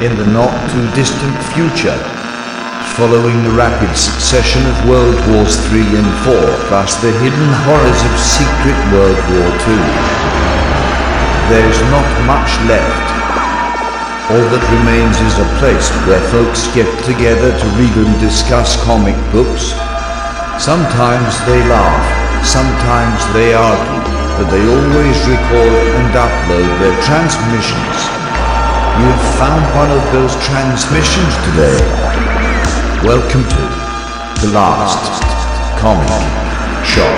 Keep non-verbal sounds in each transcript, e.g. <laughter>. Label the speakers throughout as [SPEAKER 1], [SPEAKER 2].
[SPEAKER 1] in the not too distant future, following the rapid succession of World Wars III and IV, plus the hidden horrors of Secret World War II. There's not much left. All that remains is a place where folks get together to read and discuss comic books. Sometimes they laugh, sometimes they argue, but they always record and upload their transmissions. You've found one of those transmissions today. Welcome to the last comic shop.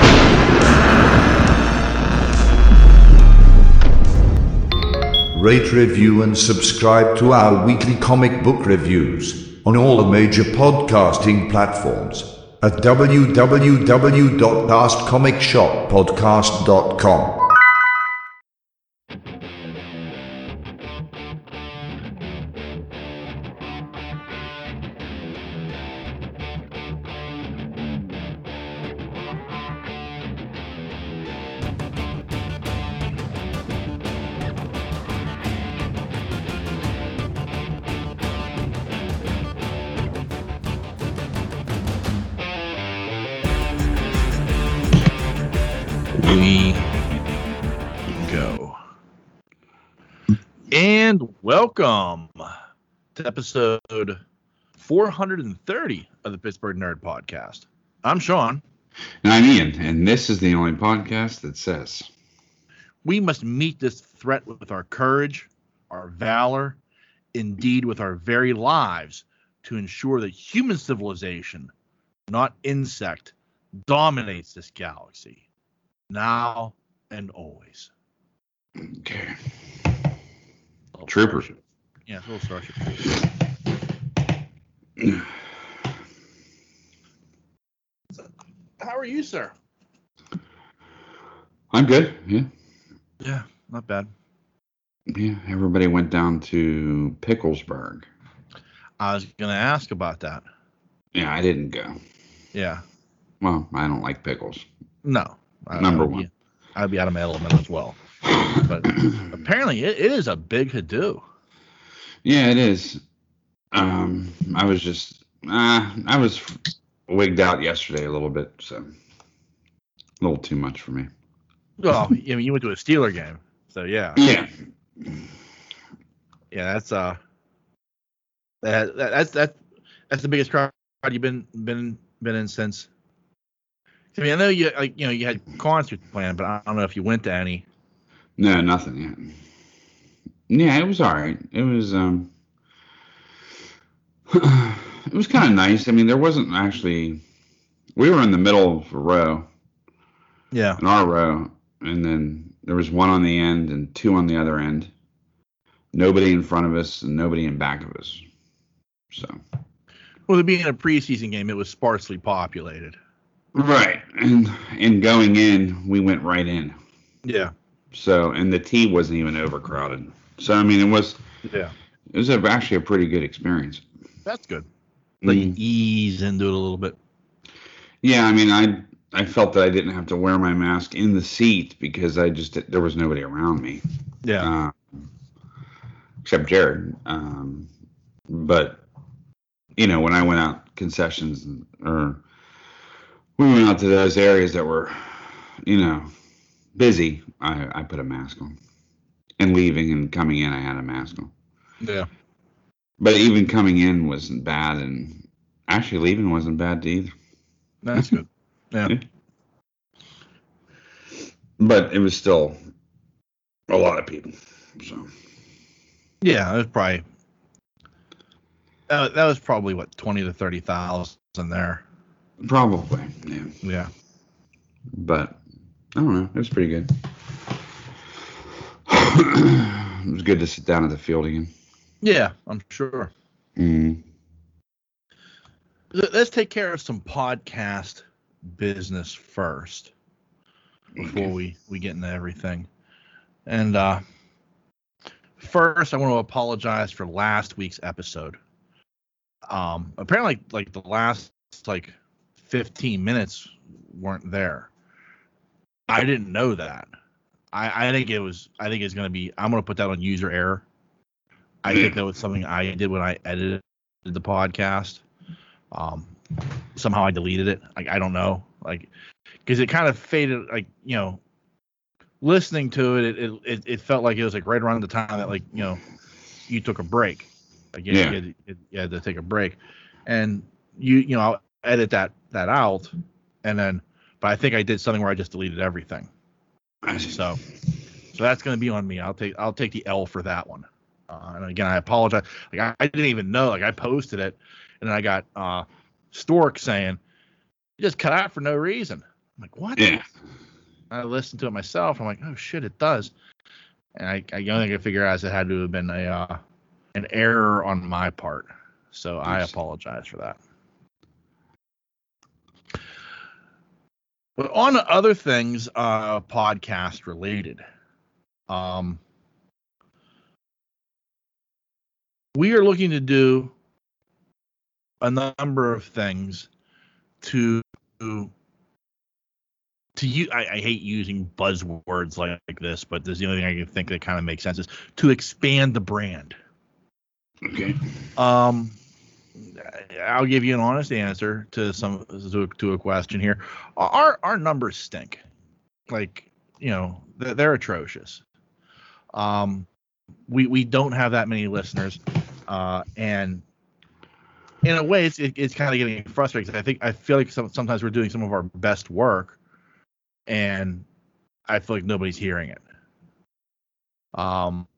[SPEAKER 1] Rate, review, and subscribe to our weekly comic book reviews on all the major podcasting platforms at www.lastcomicshoppodcast.com.
[SPEAKER 2] welcome to episode 430 of the Pittsburgh Nerd Podcast. I'm Sean.
[SPEAKER 3] And I'm Ian, and this is the only podcast that says
[SPEAKER 2] We must meet this threat with our courage, our valor, indeed with our very lives to ensure that human civilization, not insect, dominates this galaxy now and always.
[SPEAKER 3] okay.
[SPEAKER 2] Little
[SPEAKER 3] Trooper.
[SPEAKER 2] starship. Yeah, it's a little starship. How are you, sir?
[SPEAKER 3] I'm good. Yeah.
[SPEAKER 2] Yeah, not bad.
[SPEAKER 3] Yeah. Everybody went down to Picklesburgh.
[SPEAKER 2] I was gonna ask about that.
[SPEAKER 3] Yeah, I didn't go.
[SPEAKER 2] Yeah,
[SPEAKER 3] Well, I don't like pickles.
[SPEAKER 2] no. I-
[SPEAKER 3] Number
[SPEAKER 2] I'd be-
[SPEAKER 3] one.
[SPEAKER 2] I'd be out of my element as well. But apparently, it, it is a big to
[SPEAKER 3] Yeah, it is. Um, I was just, uh, I was wigged out yesterday a little bit, so a little too much for me.
[SPEAKER 2] Well, <laughs> I mean, you went to a Steeler game, so yeah,
[SPEAKER 3] Yeah.
[SPEAKER 2] yeah. That's uh, that, that that's that that's the biggest crowd you've been been been in since. I mean, I know you like you know you had concerts planned, but I don't know if you went to any.
[SPEAKER 3] No, nothing yet. Yeah, it was all right. It was um <sighs> it was kind of nice. I mean, there wasn't actually we were in the middle of a row,
[SPEAKER 2] Yeah,
[SPEAKER 3] in our row, and then there was one on the end and two on the other end. Nobody in front of us and nobody in back of us. So
[SPEAKER 2] well, it being a preseason game, it was sparsely populated.
[SPEAKER 3] Right. And and going in, we went right in.
[SPEAKER 2] Yeah,
[SPEAKER 3] So and the T wasn't even overcrowded. So I mean it was
[SPEAKER 2] yeah,
[SPEAKER 3] it was a, actually a pretty good experience.
[SPEAKER 2] that's good. Like
[SPEAKER 3] Mm.
[SPEAKER 2] ease into it a little bit.
[SPEAKER 3] Yeah, I mean, I I felt that I didn't have to wear my mask in the seat because I just there was nobody around me,
[SPEAKER 2] Yeah,
[SPEAKER 3] uh, except Jared. Um, but you know, when I went out concessions or we went out to those areas that were, you know, busy, I I put a mask on, and leaving and coming in, I had a mask on.
[SPEAKER 2] yeah.
[SPEAKER 3] But even coming in wasn't bad, and actually leaving wasn't bad either.
[SPEAKER 2] That's good. <laughs> Yeah.
[SPEAKER 3] Yeah. but it was still a lot of people. So
[SPEAKER 2] Yeah, it was probably that, that was probably what twenty to thirty thousand there.
[SPEAKER 3] probably, yeah.
[SPEAKER 2] Yeah.
[SPEAKER 3] But I don't know. It was pretty good. <clears throat> it was good to sit down at the field again.
[SPEAKER 2] Yeah, I'm sure.
[SPEAKER 3] Mm.
[SPEAKER 2] Let- Let's take care of some podcast business first before
[SPEAKER 3] Okay.
[SPEAKER 2] we we get into everything. And uh first I want to apologize for last week's episode. Um apparently like the last like 15 minutes weren't there. I didn't know that. I I think it was I think it's going to be I'm going to put that on user error. I think that was something I did when I edited the podcast. Um, somehow I deleted it. Like I don't know, like because it kind of faded. Like you know, listening to it, it, it, it felt like it was like right around the time that like you know you took a break. Like you,
[SPEAKER 3] Yeah.
[SPEAKER 2] you, had, you had to take a break, and you you know I'll edit that that out, and then but I think I did something where I just deleted everything. So so that's going to be on me. I'll take I'll take the L for that one. Uh, and again, I apologize. Like I, I didn't even know. Like I posted it, and then I got uh, Stork saying, "You just cut out for no reason." I'm like, "What?"
[SPEAKER 3] Yeah.
[SPEAKER 2] I listened to it myself. I'm like, "Oh shit, it does." And I, I only thing I could figure out is it had to have been a uh, an error on my part. So I apologize for that. But on other things, uh, podcast related. Um, we are looking to do a number of things to to you. I, I hate using buzzwords like, like this, but this is the only thing I can think that kind of makes sense is to expand the brand.
[SPEAKER 3] Okay.
[SPEAKER 2] Um, I'll give you an honest answer to some to, to a question here. Our our numbers stink. Like you know they're, they're atrocious. Um, we we don't have that many listeners, uh, and in a way, it's it, it's kind of getting frustrating. I think I feel like some, sometimes we're doing some of our best work, and I feel like nobody's hearing it. Um,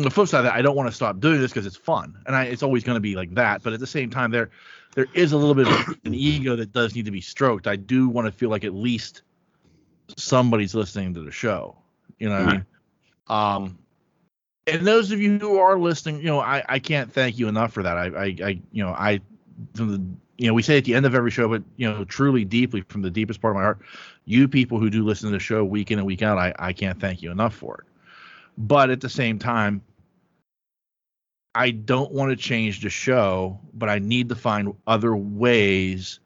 [SPEAKER 2] the flip side of that, I don't want to stop doing this because it's fun, and I, it's always going to be like that. But at the same time, there there is a little bit of <coughs> an ego that does need to be stroked. I do want to feel like at least somebody's listening to the show. You know what I mean? Um, and those of you who are listening, you know, I, I can't thank you enough for that. I, I, I you know, I, from the, you know, we say at the end of every show, but you know, truly, deeply from the deepest part of my heart, you people who do listen to the show week in and week out, I, I can't thank you enough for it. But at the same time, I don't want to change the show, but I need to find other ways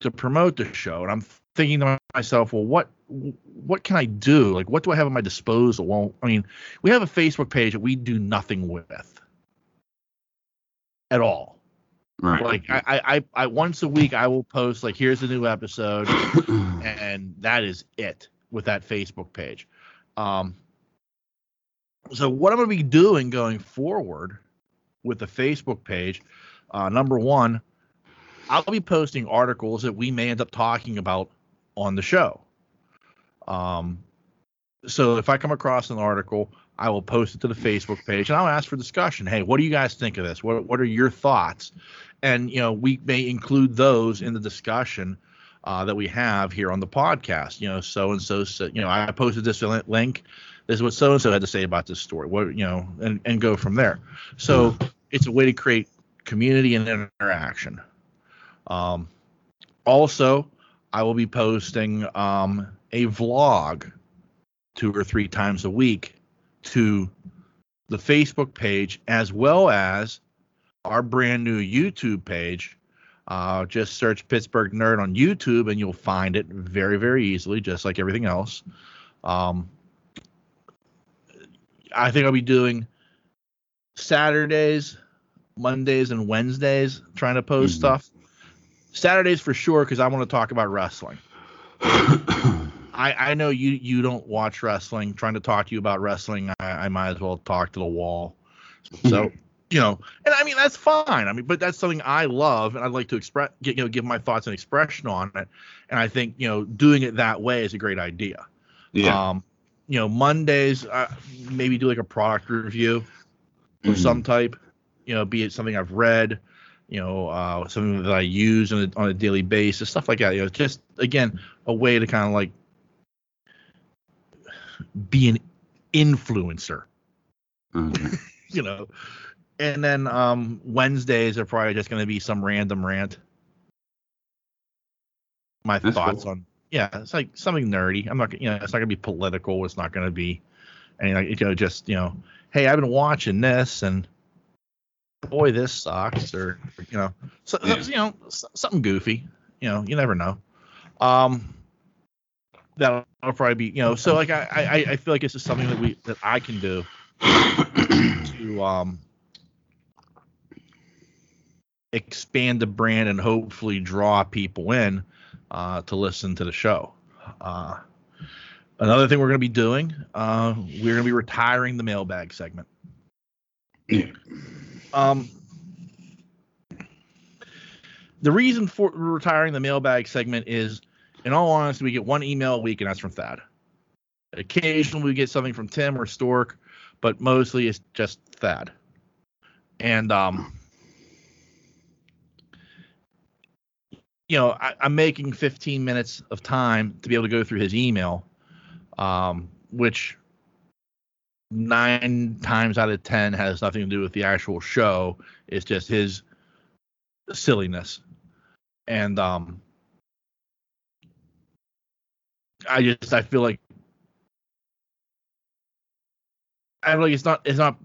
[SPEAKER 2] to promote the show. And I'm thinking to myself, well, what what can I do? Like, what do I have at my disposal? Well, I mean, we have a Facebook page that we do nothing with at all.
[SPEAKER 3] Right.
[SPEAKER 2] Like, I, I, I, I once a week I will post like, here's a new episode, <clears throat> and that is it with that Facebook page. Um, so what I'm going to be doing going forward with the Facebook page, uh, number one, I'll be posting articles that we may end up talking about on the show. Um, so if I come across an article, I will post it to the Facebook page and I'll ask for discussion. Hey, what do you guys think of this? What What are your thoughts? And you know, we may include those in the discussion uh, that we have here on the podcast. You know, so and so. You know, I posted this link. This is what so and so had to say about this story. What you know, and and go from there. So it's a way to create community and interaction. Um, also, I will be posting um, a vlog two or three times a week to the Facebook page as well as our brand new YouTube page. Uh, just search Pittsburgh Nerd on YouTube and you'll find it very, very easily, just like everything else. Um, I think I'll be doing Saturdays, Mondays, and Wednesdays trying to post
[SPEAKER 3] Mhm.
[SPEAKER 2] stuff. Saturdays for sure because I want to talk about wrestling. <coughs> I, I know you you don't watch wrestling. Trying to talk to you about wrestling, I, I might as well talk to the wall. So <laughs> you know, and I mean that's fine. I mean, but that's something I love, and I'd like to express, get, you know, give my thoughts and expression on it. And I think you know, doing it that way is a great idea.
[SPEAKER 3] yeah.
[SPEAKER 2] Um, you know, Mondays, uh, maybe do like a product review of
[SPEAKER 3] Mhm.
[SPEAKER 2] some type. You know, be it something I've read, you know, uh, something that I use on a, on a daily basis, stuff like that. You know, just again a way to kind of like be an influencer.
[SPEAKER 3] Okay. <laughs>
[SPEAKER 2] You know, and then um, Wednesdays are probably just going to be some random rant. My
[SPEAKER 3] That's
[SPEAKER 2] thoughts
[SPEAKER 3] cool.
[SPEAKER 2] on yeah, it's like something nerdy. I'm not you know, it's not gonna be political. It's not gonna be any like you know just you know, hey, I've been watching this and boy, this sucks or you know, so,
[SPEAKER 3] Yeah.
[SPEAKER 2] you know something goofy. You know, you never know. Um, that'll, that'll probably be you know. So like I, I I feel like this is something that we that I can do <coughs> to um, expand the brand and hopefully draw people in uh, to listen to the show. Uh, another thing we're going to be doing, uh, we're going to be retiring the mailbag segment. Um, the reason for retiring the mailbag segment is, in all honesty, we get one email a week, and that's from Thad. Occasionally, we get something from Tim or Stork, but mostly it's just Thad. And um, you know, I, I'm making 15 minutes of time to be able to go through his email, um, which nine times out of ten has nothing to do with the actual show. It's just his silliness. And um I just I feel like I feel like it's not it's not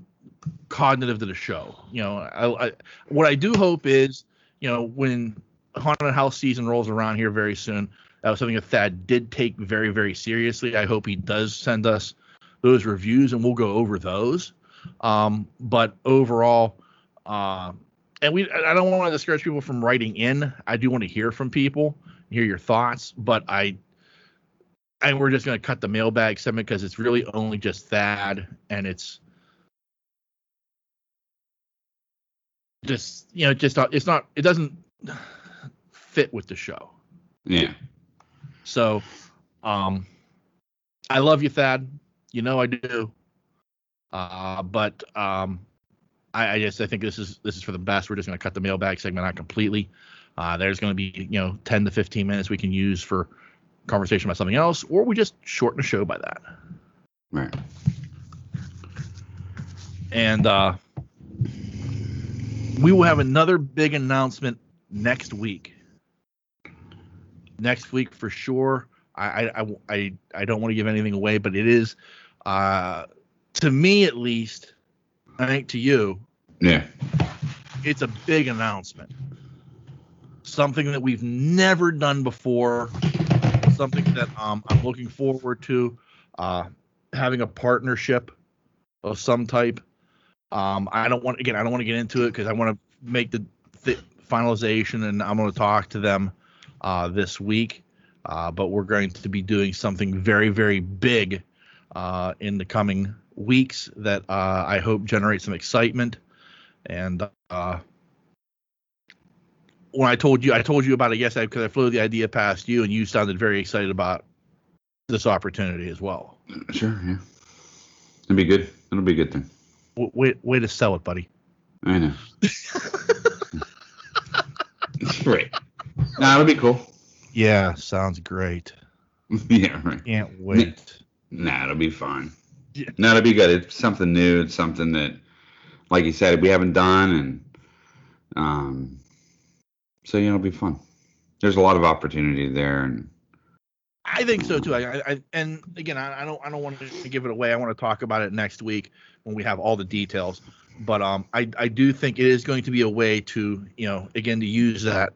[SPEAKER 2] cognitive to the show. You know, I, I what I do hope is, you know, when haunted house season rolls around here very soon, that was something that Thad did take very, very seriously. I hope he does send us those reviews and we'll go over those. Um, but overall, uh, and we I don't want to discourage people from writing in. I do want to hear from people, hear your thoughts, but I and we're just going to cut the mailbag segment because it's really only just Thad and it's just you know just it's not it doesn't fit with the show.
[SPEAKER 3] Yeah.
[SPEAKER 2] So, um, I love you, Thad. You know I do. Uh, but um, I, I just I think this is this is for the best. We're just going to cut the mailbag segment out completely. Uh, there's going to be you know 10 to 15 minutes we can use for conversation about something else, or we just shorten the show by that.
[SPEAKER 3] Right.
[SPEAKER 2] And uh, we will have another big announcement next week. Next week for sure. I I I, I don't want to give anything away, but it is uh, to me at least. I think to you,
[SPEAKER 3] Yeah.
[SPEAKER 2] it's a big announcement. Something that we've never done before. Something that um, I'm looking forward to. Uh, having a partnership of some type. Um, I don't want again. I don't want to get into it because I want to make the th- finalization, and I'm going to talk to them uh, this week. Uh, but we're going to be doing something very, very big uh, in the coming weeks that uh, I hope generate some excitement. And uh, when I told you, I told you about it yesterday because I flew the idea past you, and you sounded very excited about this opportunity as well.
[SPEAKER 3] Sure. Yeah. It'll be good. It'll be a good thing.
[SPEAKER 2] W- way, way to sell it, buddy.
[SPEAKER 3] I know. <laughs> right. Nah, it'll be cool.
[SPEAKER 2] Yeah, sounds great. <laughs>
[SPEAKER 3] yeah. Right.
[SPEAKER 2] Can't wait.
[SPEAKER 3] Nah, it'll be fun.
[SPEAKER 2] Yeah.
[SPEAKER 3] No, it'll be good. It's something new. It's something that, like you said, we haven't done, and um, so you know, it'll be fun. There's a lot of opportunity there, and
[SPEAKER 2] I think so too. I, I and again, I, I don't I don't want to give it away. I want to talk about it next week when we have all the details. But um, I I do think it is going to be a way to you know again to use that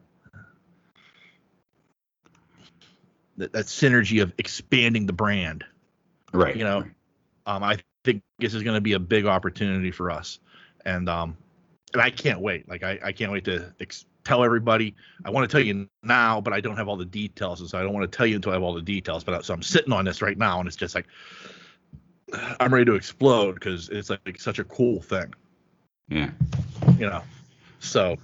[SPEAKER 2] that, that synergy of expanding the brand.
[SPEAKER 3] right.
[SPEAKER 2] You know, um, I think this is going to be a big opportunity for us, and um, and I can't wait. Like I, I can't wait to ex- tell everybody. I want to tell you now, but I don't have all the details, and so I don't want to tell you until I have all the details. But so I'm sitting on this right now, and it's just like I'm ready to explode because it's like such a cool thing,
[SPEAKER 3] Yeah.
[SPEAKER 2] you know. So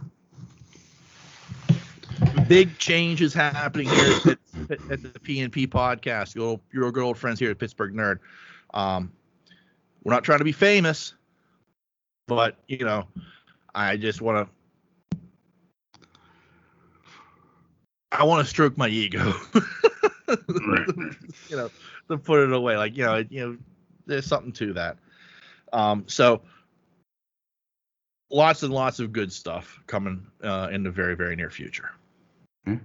[SPEAKER 2] big changes happening here at, the PNP podcast. Your, old- your good old friends here at Pittsburgh Nerd. Um, we're not trying to be famous, but you know, I just want to. I want to stroke my ego, <laughs> you know, to put it away. Like you know, you know, there's something to that. Um, so lots and lots of good stuff coming uh, in the very very near future.
[SPEAKER 3] Hmm.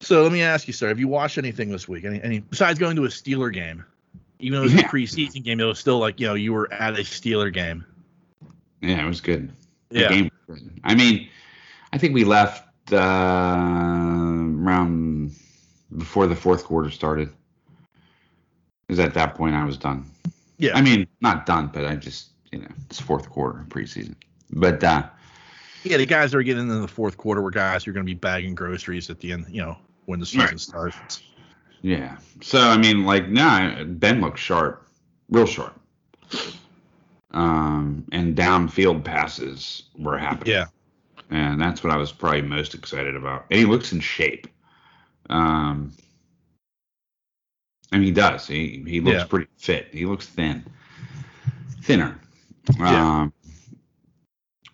[SPEAKER 2] So let me ask you, sir, have you watched anything this week? Any, any besides going to a Steeler game? Even though it was
[SPEAKER 3] Yeah.
[SPEAKER 2] a preseason game, it was still like you know you were at a Steeler game.
[SPEAKER 3] Yeah, it was good. The
[SPEAKER 2] Yeah.
[SPEAKER 3] game was good. I mean, I think we left uh, around before the fourth quarter started. Because at that point I was done.
[SPEAKER 2] Yeah.
[SPEAKER 3] I mean, not done, but I just you know it's fourth quarter preseason. But uh,
[SPEAKER 2] Yeah, the guys that are getting into the fourth quarter were guys who are going to be bagging groceries at the end, you know, when the season
[SPEAKER 3] Right.
[SPEAKER 2] starts.
[SPEAKER 3] yeah. So I mean, like now Ben looks sharp, real sharp. Um, and downfield passes were happening.
[SPEAKER 2] Yeah.
[SPEAKER 3] and that's what I was probably most excited about. And he looks in shape. Um, I mean, he does. He he looks
[SPEAKER 2] Yeah.
[SPEAKER 3] pretty fit. He looks thin, thinner.
[SPEAKER 2] Yeah.
[SPEAKER 3] Um,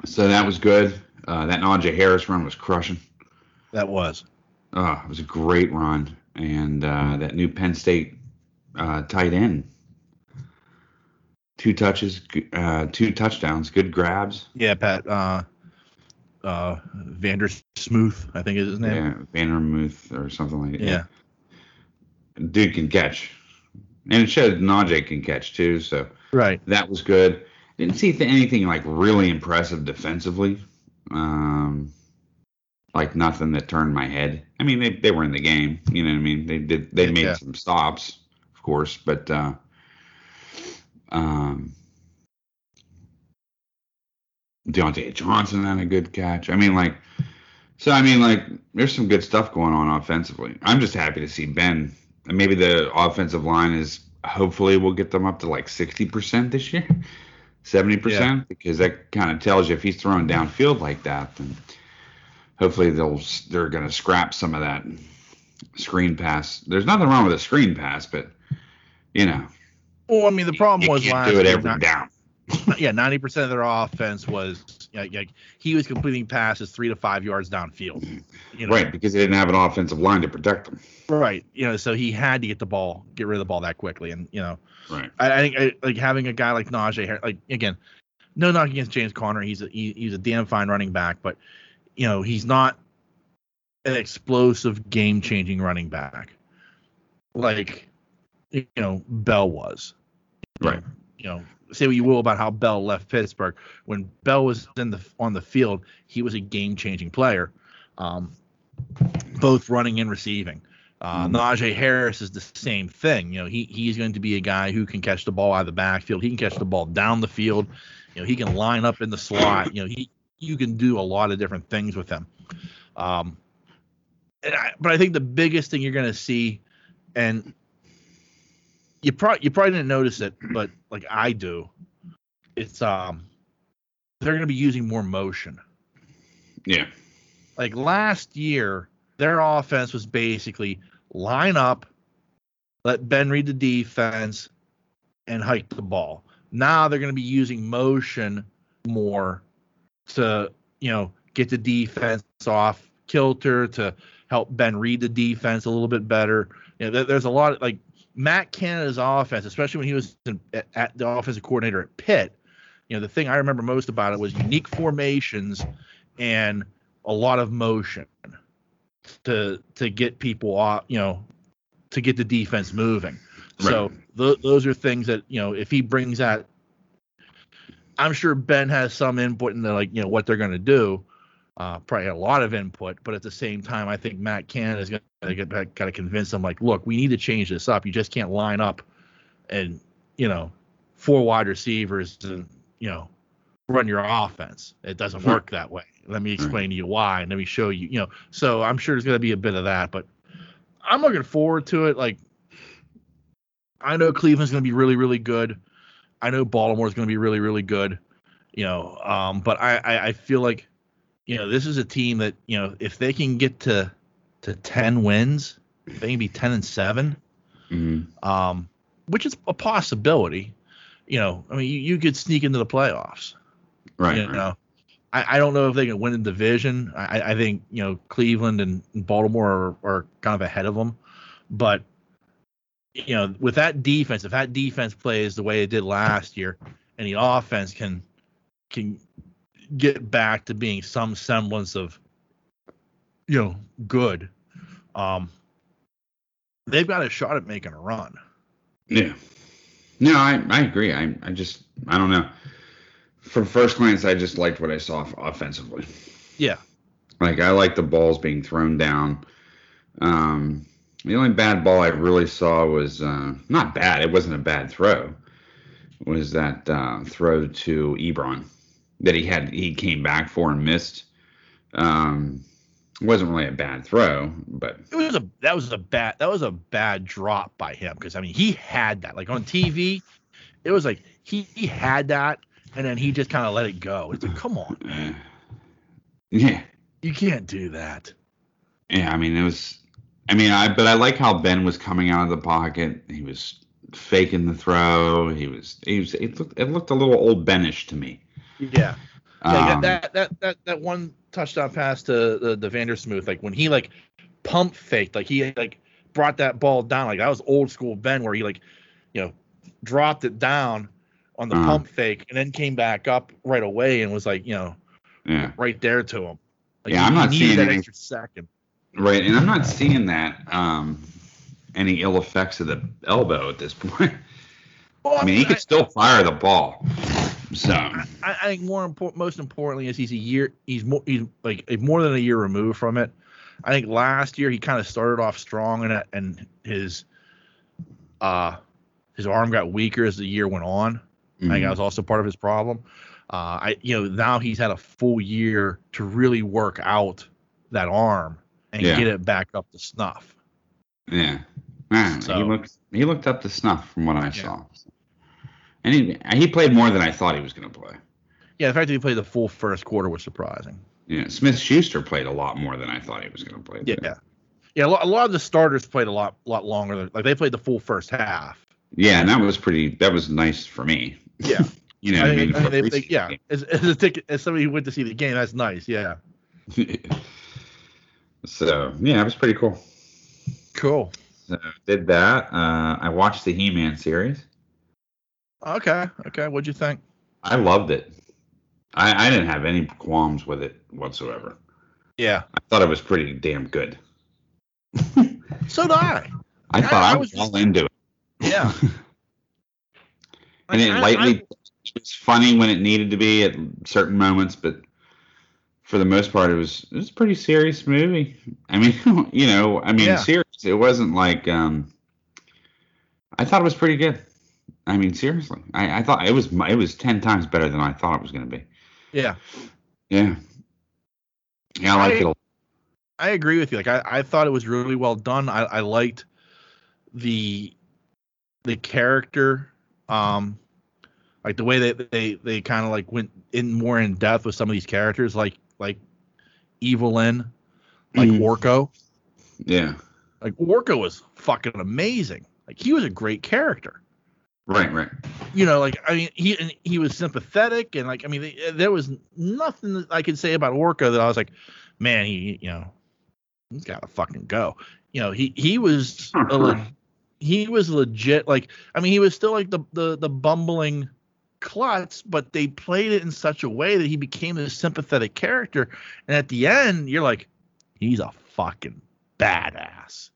[SPEAKER 3] so that was good. Uh, that Najee Harris run was crushing.
[SPEAKER 2] That was.
[SPEAKER 3] Oh, it was a great run, and uh, that new Penn State uh, tight end. Two touches, uh, two touchdowns, good grabs.
[SPEAKER 2] Yeah, Pat. Uh, uh, Vander Smooth, I think is his name.
[SPEAKER 3] Yeah, Vandermuth or something like that.
[SPEAKER 2] Yeah.
[SPEAKER 3] dude can catch, and it showed Najee can catch too. So
[SPEAKER 2] Right.
[SPEAKER 3] that was good. Didn't see anything like really impressive defensively. Um, like nothing that turned my head. I mean, they, they were in the game. You know what I mean? They did. They made
[SPEAKER 2] Yeah.
[SPEAKER 3] some stops, of course, but uh, um, Diontae Johnson had a good catch. I mean, like, so I mean, like, there's some good stuff going on offensively. I'm just happy to see Ben. And maybe the offensive line is hopefully we'll get them up to like 60% this year, 70%, because that kind of tells you if he's throwing downfield like that, then hopefully they'll they're going to scrap some of that screen pass. There's nothing wrong with a screen pass, but you know,
[SPEAKER 2] Well, I mean, the problem
[SPEAKER 3] you
[SPEAKER 2] was
[SPEAKER 3] can't
[SPEAKER 2] last
[SPEAKER 3] do it
[SPEAKER 2] year,
[SPEAKER 3] every
[SPEAKER 2] not-
[SPEAKER 3] down. <laughs>
[SPEAKER 2] yeah, ninety percent of their offense was like, like he was completing passes three to five yards downfield. Mm-hmm. You know?
[SPEAKER 3] Right, because they didn't have an offensive line to protect them.
[SPEAKER 2] Right. You know, so he had to get the ball, get rid of the ball that quickly, and you know,
[SPEAKER 3] Right.
[SPEAKER 2] I, I think I, like having a guy like Najee, like again, no knock against James Conner, he's a he, he's a damn fine running back, but you know he's not an explosive, game changing running back like you know Bell was.
[SPEAKER 3] Right.
[SPEAKER 2] You know, say what you will about how Bell left Pittsburgh. When Bell was in the on the field, he was a game changing player, um, both running and receiving. Uh,
[SPEAKER 3] Mhm.
[SPEAKER 2] Najee Harris is the same thing. You know, he he's going to be a guy who can catch the ball out of the backfield. He can catch the ball down the field. You know, he can line up in the slot. You know, he you can do a lot of different things with them. Um, and I, but I think the biggest thing you're going to see, and you probably you probably didn't notice it, but like I do, it's um they're going to be using more motion.
[SPEAKER 3] Yeah.
[SPEAKER 2] Like last year, their offense was basically line up, let Ben read the defense, and hike the ball. Now they're going to be using motion more to, you know, get the defense off kilter to help Ben read the defense a little bit better. You know, there's a lot of like Matt Canada's offense, especially when he was in, at, at the offensive coordinator at Pitt. You know, the thing I remember most about it was unique formations and a lot of motion to to get people off, you know, to get the defense moving. So th- those are things that you know if he brings that, I'm sure Ben has some input into like you know what they're going to do. Uh, probably a lot of input, but at the same time, I think Matt Canada is going to get got to convince them like, look, we need to change this up. You just can't line up and you know four wide receivers and you know run your offense. It doesn't work that way. Let me explain to you why, and let me show you. You know, so I'm sure there's going to be a bit of that, but I'm looking forward to it. Like, I know Cleveland's going to be really, really good. I know Baltimore's going to be really, really good. You know, um, but I, I, I feel like, you know, this is a team that you know if they can get to to ten wins, they can be ten and seven
[SPEAKER 3] Mhm.
[SPEAKER 2] um, which is a possibility. You know, I mean, you, you could sneak into the playoffs.
[SPEAKER 3] Right.
[SPEAKER 2] you
[SPEAKER 3] right.
[SPEAKER 2] know, I, I don't know if they can win the division. I, I think you know Cleveland and, and Baltimore are, are kind of ahead of them, but you know, with that defense, if that defense plays the way it did last year, and the offense can can get back to being some semblance of you know good, um, they've got a shot at making a run.
[SPEAKER 3] Yeah. No, I, I agree. I, I just, I don't know. From first glance, I just liked what I saw offensively.
[SPEAKER 2] Yeah.
[SPEAKER 3] Like, I like the balls being thrown down. Um, The only bad ball I really saw was uh, not bad. It wasn't a bad throw. Was that uh, throw to Ebron that he had? He came back for and missed. Um, it wasn't really a bad throw, but
[SPEAKER 2] It was a that was a bad that was a bad drop by him because I mean he had that like on TV, it was like he, he had that and then he just kind of let it go. It's like come on,
[SPEAKER 3] yeah,
[SPEAKER 2] you can't do that.
[SPEAKER 3] yeah. I mean, it was. I mean, I but I like how Ben was coming out of the pocket. He was faking the throw. He was. He was. It looked. It looked a little old Benish to me.
[SPEAKER 2] Yeah, yeah.
[SPEAKER 3] Um,
[SPEAKER 2] that, that that that one touchdown pass to the the Vandersmooth, like when he like pump faked, like he like brought that ball down, like that was old school Ben, where he like you know dropped it down on the
[SPEAKER 3] Uh-huh.
[SPEAKER 2] pump fake and then came back up right away and was like you know
[SPEAKER 3] yeah.
[SPEAKER 2] right there to him. Like,
[SPEAKER 3] Yeah, I'm not seeing
[SPEAKER 2] that extra second.
[SPEAKER 3] Right, and I'm not seeing that um, any ill effects of the elbow at this point.
[SPEAKER 2] Well,
[SPEAKER 3] I mean, he could still fire the ball. So
[SPEAKER 2] I, I think more important, most importantly, is he's a year. He's more. He's like a- more than a year removed from it. I think last year he kind of started off strong and and his uh his arm got weaker as the year went on. I think that was also part of his problem. Uh, I you know now he's had a full year to really work out that arm and
[SPEAKER 3] Yeah.
[SPEAKER 2] get it back up to snuff.
[SPEAKER 3] yeah, Man,
[SPEAKER 2] So-
[SPEAKER 3] he looked he looked up to snuff from what I saw. And he he played more than I thought he was going to play.
[SPEAKER 2] Yeah, the fact that he played the full first quarter was surprising.
[SPEAKER 3] Yeah, Smith Schuster played a lot more than I thought he was going to play. too.
[SPEAKER 2] Yeah. Yeah, a lot, a lot of the starters played a lot lot longer. Than, like they played the full first half.
[SPEAKER 3] yeah, and that was pretty. That was nice for me.
[SPEAKER 2] Yeah, <laughs>
[SPEAKER 3] You know,
[SPEAKER 2] I
[SPEAKER 3] what I
[SPEAKER 2] mean,
[SPEAKER 3] mean,
[SPEAKER 2] I mean, they, they, yeah. As, as a ticket, as somebody who went to see the game, that's nice. Yeah, <laughs>
[SPEAKER 3] so yeah, it was pretty cool.
[SPEAKER 2] cool.
[SPEAKER 3] So did that. Uh, I watched the He-Man series.
[SPEAKER 2] Okay, okay. What'd you think?
[SPEAKER 3] I loved it. I, I didn't have any qualms with it whatsoever.
[SPEAKER 2] Yeah,
[SPEAKER 3] I thought it was pretty damn good. <laughs>
[SPEAKER 2] so did I.
[SPEAKER 3] I
[SPEAKER 2] I-
[SPEAKER 3] thought
[SPEAKER 2] I
[SPEAKER 3] I,
[SPEAKER 2] was
[SPEAKER 3] all into it.
[SPEAKER 2] Yeah, <laughs>
[SPEAKER 3] and it lightly it was funny when it needed to be at certain moments, but for the most part, it was it was a pretty serious movie. I mean, <laughs> you know, I mean,
[SPEAKER 2] Yeah.
[SPEAKER 3] serious. It wasn't like um. I thought it was pretty good. I mean, seriously, I, I thought it was it was ten times better than I thought it was going to be.
[SPEAKER 2] yeah.
[SPEAKER 3] Yeah, yeah, I like
[SPEAKER 2] I-
[SPEAKER 3] it. A lot.
[SPEAKER 2] I agree with you. Like I, I thought it was really well done. I, I liked the the character, um, like the way that they they kind of like went in more in depth with some of these characters, like like Evil-Lyn, like
[SPEAKER 3] Mhm.
[SPEAKER 2] Orko.
[SPEAKER 3] Yeah,
[SPEAKER 2] Like Orko was fucking amazing. Like he was a great character.
[SPEAKER 3] right, right.
[SPEAKER 2] You know, like I mean, he and he was sympathetic and like I mean, there was nothing that I could say about Orko that I was like, man, he you know, he's got to fucking go. You know, he he was a le- he was legit. Like I mean, he was still like the the the bumbling klutz, but they played it in such a way that he became this sympathetic character. And at the end, you're like, he's a fucking badass.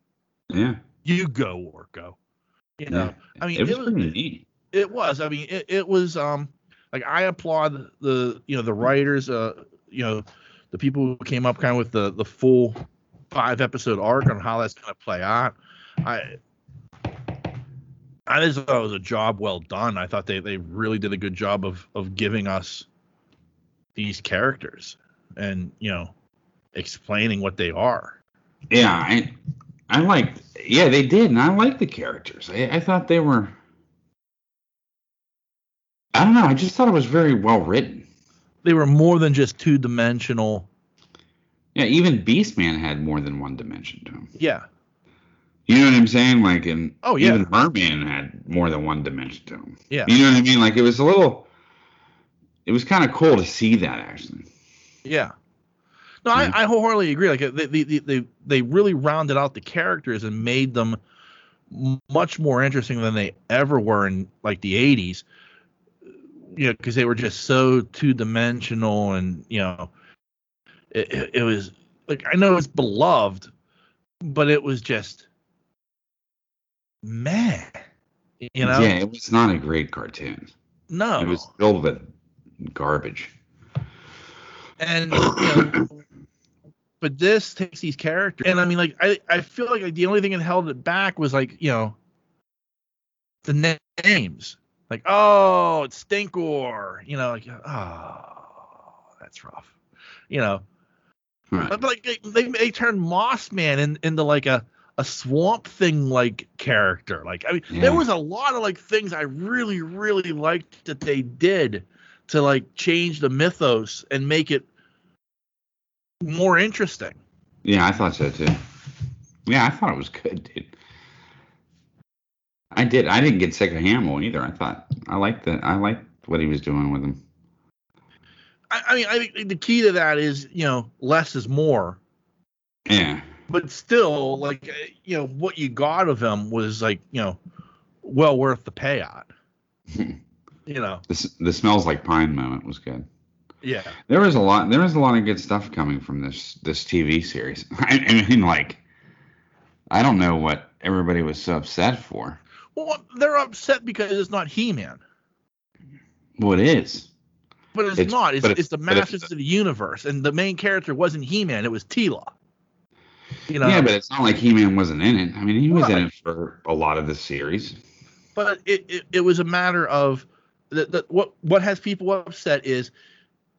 [SPEAKER 3] Yeah,
[SPEAKER 2] You go, Orko. You know,
[SPEAKER 3] yeah.
[SPEAKER 2] I mean,
[SPEAKER 3] it was
[SPEAKER 2] it was-
[SPEAKER 3] pretty neat.
[SPEAKER 2] it was. I mean, it, it was um like I applaud the you know the writers, uh you know, the people who came up kind of with the the full five episode arc on how that's gonna play out. I I just thought it was a job well done. I thought they they really did a good job of of giving us these characters and you know explaining what they are.
[SPEAKER 3] Yeah, I I liked. Yeah, they did, and I liked the characters. I, I thought they were. I don't know. I just thought it was very well written.
[SPEAKER 2] They were more than just two dimensional.
[SPEAKER 3] Yeah, even Beastman had more than one dimension to him.
[SPEAKER 2] Yeah.
[SPEAKER 3] You know what I'm saying? Like, and
[SPEAKER 2] Oh, yeah.
[SPEAKER 3] even Merman had more than one dimension to him.
[SPEAKER 2] Yeah.
[SPEAKER 3] You know what I mean? Like, it was a little. It was kind of cool to see that actually.
[SPEAKER 2] Yeah. No,
[SPEAKER 3] Mhm.
[SPEAKER 2] I, I wholeheartedly agree. Like they, they, they, they, really rounded out the characters and made them much more interesting than they ever were in like the 80s. You know, because they were just so two dimensional and, you know, it, it was like, I know it's beloved, but it was just, man, you know?
[SPEAKER 3] Yeah, it was not a great cartoon.
[SPEAKER 2] No.
[SPEAKER 3] It was filled with garbage.
[SPEAKER 2] and <coughs> you know, but this takes these characters, and I mean, like, I I feel like, like the only thing that held it back was like, you know, the na- names. Like, oh, it's Stinkor. You know, like, oh, that's rough. You know,
[SPEAKER 3] Right.
[SPEAKER 2] but like they they, they turned Moss Man in, into like a a swamp thing like character. Like I mean,
[SPEAKER 3] Yeah.
[SPEAKER 2] there was a lot of like things I really really liked that they did to like change the mythos and make it more interesting.
[SPEAKER 3] Yeah, I thought so too. Yeah, I thought it was good, dude. I did. I didn't get sick of Hamill either. I thought I liked the I liked what he was doing with him.
[SPEAKER 2] I, I mean, I think the key to that is you know less is more.
[SPEAKER 3] Yeah.
[SPEAKER 2] But still, like uh, you know, what you got of him was like you know, well worth the payout. <laughs> you know,
[SPEAKER 3] The s- the smells like pine moment was good.
[SPEAKER 2] yeah.
[SPEAKER 3] There was a lot. There was a lot of good stuff coming from this this TV series. <laughs> I, I mean, like, I don't know what everybody was so upset for.
[SPEAKER 2] Well, they're upset because it's not He-Man,
[SPEAKER 3] Well, it is.
[SPEAKER 2] but it's,
[SPEAKER 3] It's-
[SPEAKER 2] not. It's, it's,
[SPEAKER 3] it's-
[SPEAKER 2] the
[SPEAKER 3] but it's-
[SPEAKER 2] Masters of the Universe, and the main character wasn't He-Man; it was Teela. You know,
[SPEAKER 3] yeah, but it's not like He Man wasn't in it. I mean, he was in it for a lot of the series.
[SPEAKER 2] but it, it, it was a matter of that what what has people upset is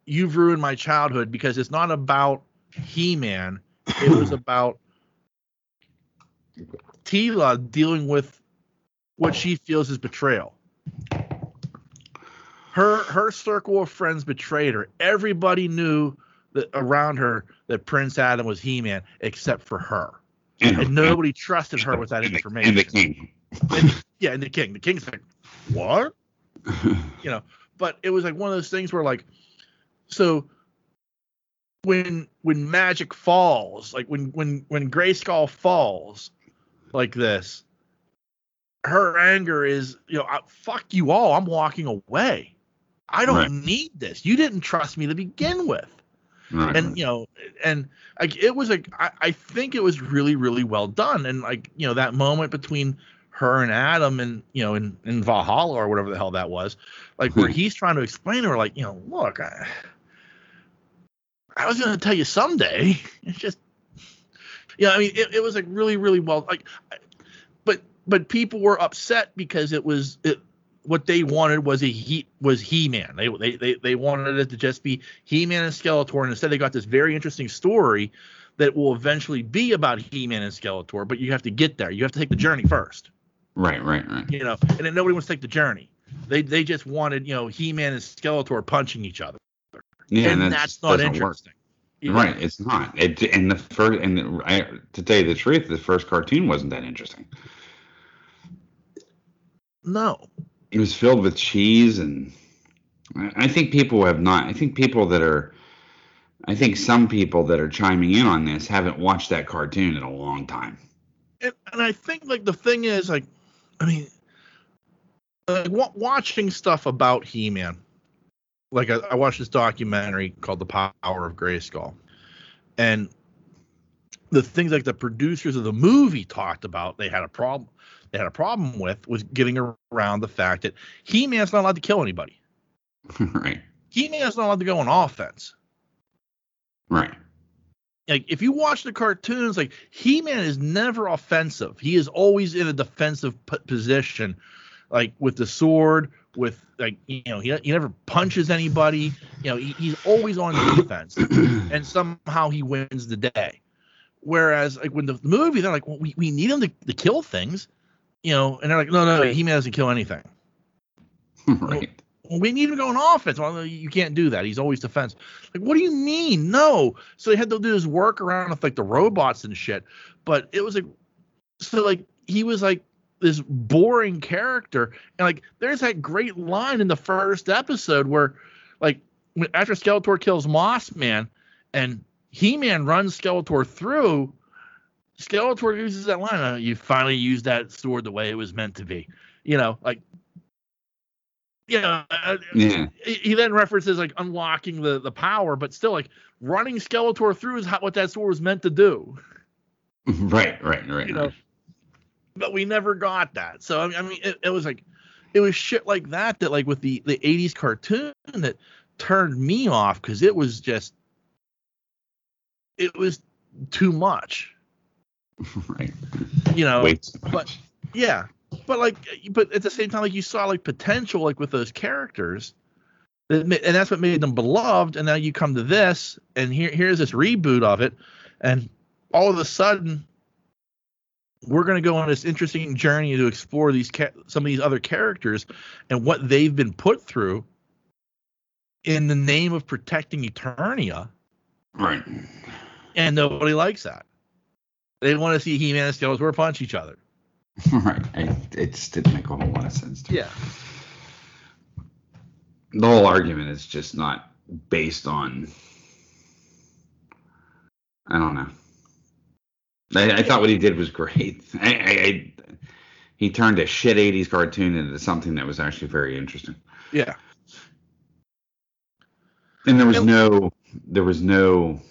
[SPEAKER 2] you've ruined my childhood because it's not about He-Man. It was <coughs> about Teela dealing with what she feels is betrayal. Her her circle of friends betrayed her. Everybody knew that around her that Prince Adam was He-Man except for her. And nobody trusted her with that
[SPEAKER 3] and the-
[SPEAKER 2] information.
[SPEAKER 3] And the king.
[SPEAKER 2] And- yeah, and the king. The king's like, what? <laughs> you know but it was like one of those things where like so when when magic falls like when when when grayskull falls like this her anger is you know fuck you all i'm walking away i don't
[SPEAKER 3] Right.
[SPEAKER 2] need this you didn't trust me to begin with
[SPEAKER 3] Right.
[SPEAKER 2] and you know and like it was like I, I think it was really really well done. And like you know that moment between her and adam and you know in, in valhalla or whatever the hell that was like where hmm. he's trying to explain to her like you know look i, I was going to tell you someday. <laughs> It's just yeah i mean it, it was like really really well like but but people were upset because it was it what they wanted was a he was he-man they, they they they wanted it to just be he-man and skeletor and instead they got this very interesting story that will eventually be about he-man and skeletor but you have to get there you have to take the journey first
[SPEAKER 3] right, right, right.
[SPEAKER 2] you know and then nobody wants to take the journey they they just wanted you know he-man and skeletor punching each other
[SPEAKER 3] Yeah,
[SPEAKER 2] and
[SPEAKER 3] that
[SPEAKER 2] that's not
[SPEAKER 3] doesn't
[SPEAKER 2] interesting You know?
[SPEAKER 3] Right, it's not. It and the first and the, I, to tell you the truth, the first cartoon wasn't that interesting.
[SPEAKER 2] no
[SPEAKER 3] It was filled with cheese, and I think people have not. I think people that are, I think some people that are chiming in on this haven't watched that cartoon in a long time.
[SPEAKER 2] and, and I think like the thing is like, I mean, like watching stuff about He-Man. Like I, I watched this documentary called The Power of Grayskull, and the things like the producers of the movie talked about, they had a problem. They had a problem with was getting around the fact that He-Man's not allowed to kill anybody. <laughs>
[SPEAKER 3] right,
[SPEAKER 2] He-Man's not allowed to go on offense.
[SPEAKER 3] right,
[SPEAKER 2] like if you watch the cartoons like he-man is never offensive. He is always in a defensive p- position like with the sword with like you know he, he never punches anybody. You know he, he's always on defense. <clears throat> And somehow he wins the day. Whereas like when the movie they're like well, we, we need him to, to kill things you know and they're like no no he-man doesn't kill anything <laughs>
[SPEAKER 3] right.
[SPEAKER 2] well, we need him going offense. Well, you can't do that. He's always defense. Like, what do you mean? No. So they had to do his work around with like the robots and shit. But it was like, so like he was like this boring character, and like there's that great line in the first episode where, like, after Skeletor kills Moss Man, and He Man runs Skeletor through. Skeletor uses that line. "Uh, you finally used that sword the way it was meant to be. You know, like you know, uh,
[SPEAKER 3] Yeah,
[SPEAKER 2] he he then references like unlocking the the power, but still like running Skeletor through is how, what that sword was meant to do. <laughs>
[SPEAKER 3] right, right, right.
[SPEAKER 2] You know,
[SPEAKER 3] right.
[SPEAKER 2] but we never got that. So I mean, I mean it, it was like it was shit like that that like with the the 80s cartoon that turned me off because it was just it was too much. <laughs>
[SPEAKER 3] right.
[SPEAKER 2] You know, but- yeah, but like, but at the same time, like you saw like potential like with those characters, that and that's what made them beloved. And now you come to this, and here here's this reboot of it, and all of a sudden, we're going to go on this interesting journey to explore these ca- some of these other characters and what they've been put through in the name of protecting Eternia,
[SPEAKER 3] Right.
[SPEAKER 2] and nobody likes that. They want to see He-Man and Skeletor punch each other. <laughs>
[SPEAKER 3] right. I, it just didn't make a whole lot of sense to me.
[SPEAKER 2] Yeah.
[SPEAKER 3] The whole argument is just not based on. I don't know. I, I thought what he did was great. <laughs> I, I, I he turned a shit '80s cartoon into something that was actually very interesting.
[SPEAKER 2] Yeah.
[SPEAKER 3] And there was no, there was no.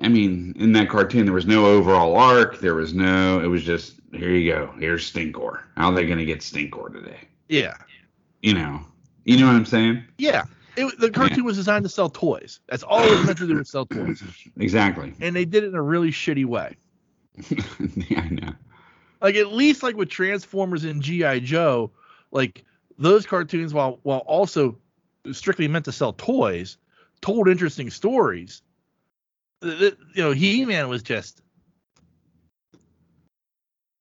[SPEAKER 3] I mean, in that cartoon, there was no overall arc. There was no. It was just here you go. Here's Stinkor. How are they going to get Stinkor today?
[SPEAKER 2] Yeah.
[SPEAKER 3] You know. You know what I'm saying?
[SPEAKER 2] Yeah. It, the cartoon was designed to sell toys. That's all it was meant to do was sell toys. <laughs>
[SPEAKER 3] Exactly.
[SPEAKER 2] And they did it in a really shitty way. <laughs>
[SPEAKER 3] yeah, I know.
[SPEAKER 2] Like at least like with Transformers and G.I. Joe, like those cartoons while while also strictly meant to sell toys, told interesting stories. You know, He-Man was just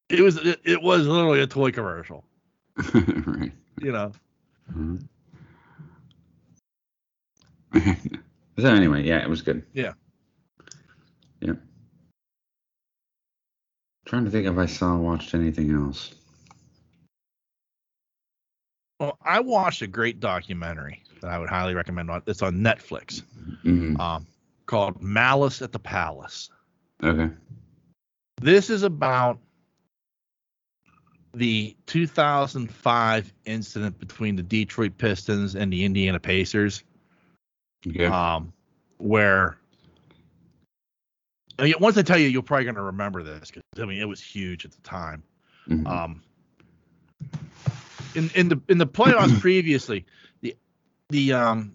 [SPEAKER 2] it was it, it was literally a toy commercial, <laughs>
[SPEAKER 3] right.
[SPEAKER 2] you know.
[SPEAKER 3] Mhm. <laughs> so anyway, yeah, it was good.
[SPEAKER 2] Yeah.
[SPEAKER 3] Yep. Trying to think if I saw watched anything else.
[SPEAKER 2] Well, I watched a great documentary that I would highly recommend. on It's on Netflix,
[SPEAKER 3] Mhm.
[SPEAKER 2] um, called Malice at the Palace.
[SPEAKER 3] Okay.
[SPEAKER 2] This is about the 2005 incident between the Detroit Pistons and the Indiana Pacers,
[SPEAKER 3] Okay.
[SPEAKER 2] um, where I mean, once I tell you, you're probably going to remember this because I mean it was huge at the time.
[SPEAKER 3] Mhm.
[SPEAKER 2] Um, in in the in the playoffs <clears throat> previously, the the um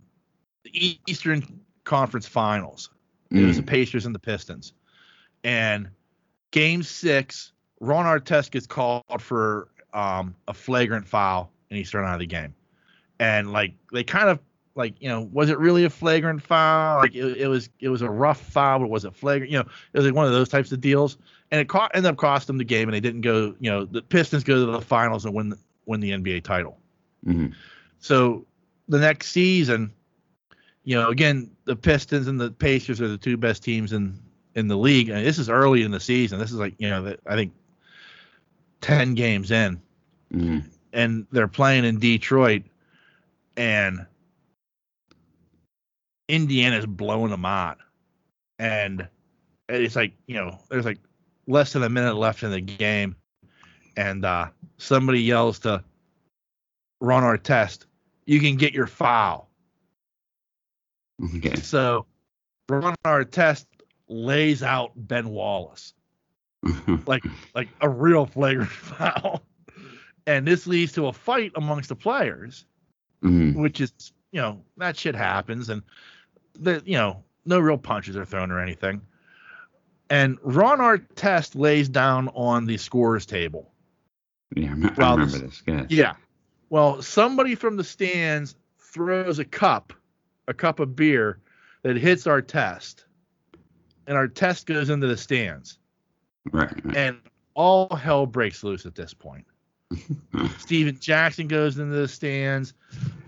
[SPEAKER 2] the Eastern Conference Finals, it was the
[SPEAKER 3] Mhm.
[SPEAKER 2] Pacers and the Pistons, and Game Six, Ron Artest gets called for um a flagrant foul and he's thrown out of the game, and like they kind of like you know was it really a flagrant foul? Like it, it was it was a rough foul but was it flagrant? You know it was like one of those types of deals. And it co- ended up costing them the game and they didn't go you know the Pistons go to the finals and win win the NBA title.
[SPEAKER 3] Mhm.
[SPEAKER 2] so the next season, you know, again, the Pistons and the Pacers are the two best teams in in the league. And this is early in the season. This is like, you know, the, I think 10 games in
[SPEAKER 3] Mhm.
[SPEAKER 2] and they're playing in Detroit and Indiana's blowing them out. And it's like, you know, there's like less than a minute left in the game. And uh, somebody yells to Ron Artest. you can get your foul.
[SPEAKER 3] Okay.
[SPEAKER 2] So Ron Artest lays out Ben Wallace <laughs> like like a real flagrant <laughs> foul. And this leads to a fight amongst the players,
[SPEAKER 3] Mhm.
[SPEAKER 2] which is, you know, that shit happens and that you know, no real punches are thrown or anything. And Ron Artest lays down on the scorers table.
[SPEAKER 3] Yeah, I rem- I remember
[SPEAKER 2] this-
[SPEAKER 3] this.
[SPEAKER 2] Yeah. Well, somebody from the stands throws a cup, a cup of beer that hits Artest. And Artest goes into the stands.
[SPEAKER 3] Right.
[SPEAKER 2] And all hell breaks loose at this point. <laughs> Stephen Jackson goes into the stands.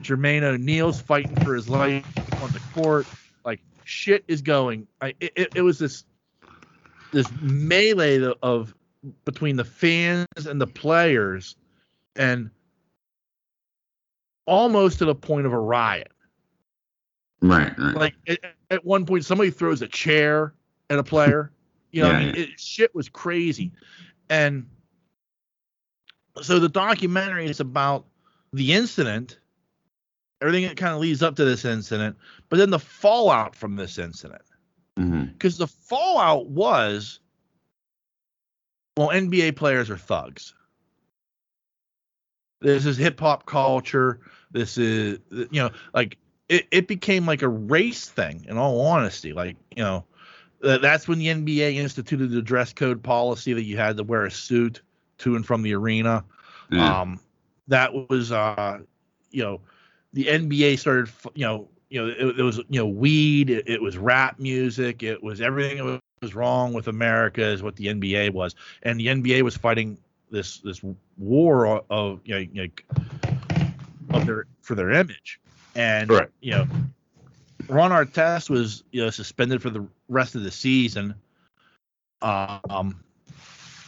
[SPEAKER 2] Jermaine O'Neal's fighting for his life on the court. Like shit is going. I, it, it, it was this this melee of, of between the fans and the players, and almost to the point of a riot.
[SPEAKER 3] Right. Right.
[SPEAKER 2] Like at, at one point, somebody throws a chair at a player. <laughs> You know,
[SPEAKER 3] Yeah,
[SPEAKER 2] I mean,
[SPEAKER 3] yeah.
[SPEAKER 2] it, shit was crazy, and so the documentary is about the incident, everything that kind of leads up to this incident, but then the fallout from this incident.
[SPEAKER 3] Mm-hmm.
[SPEAKER 2] Because the fallout was, well, NBA players are thugs. This is hip hop culture. This is, you know, like it, it became like a race thing, in all honesty. Like, you know, that's when the NBA instituted the dress code policy that you had to wear a suit to and from the arena.
[SPEAKER 3] Yeah.
[SPEAKER 2] Um, that was, uh, you know, the NBA started, you know, you know, it, it was, you know, weed, it, it was rap music, it was everything that was- wrong with America is what the NBA was, and the NBA was fighting this this war of, of you know, like of their for their image, and
[SPEAKER 3] Right.
[SPEAKER 2] you know, Ron Artest was you know suspended for the rest of the season. Um,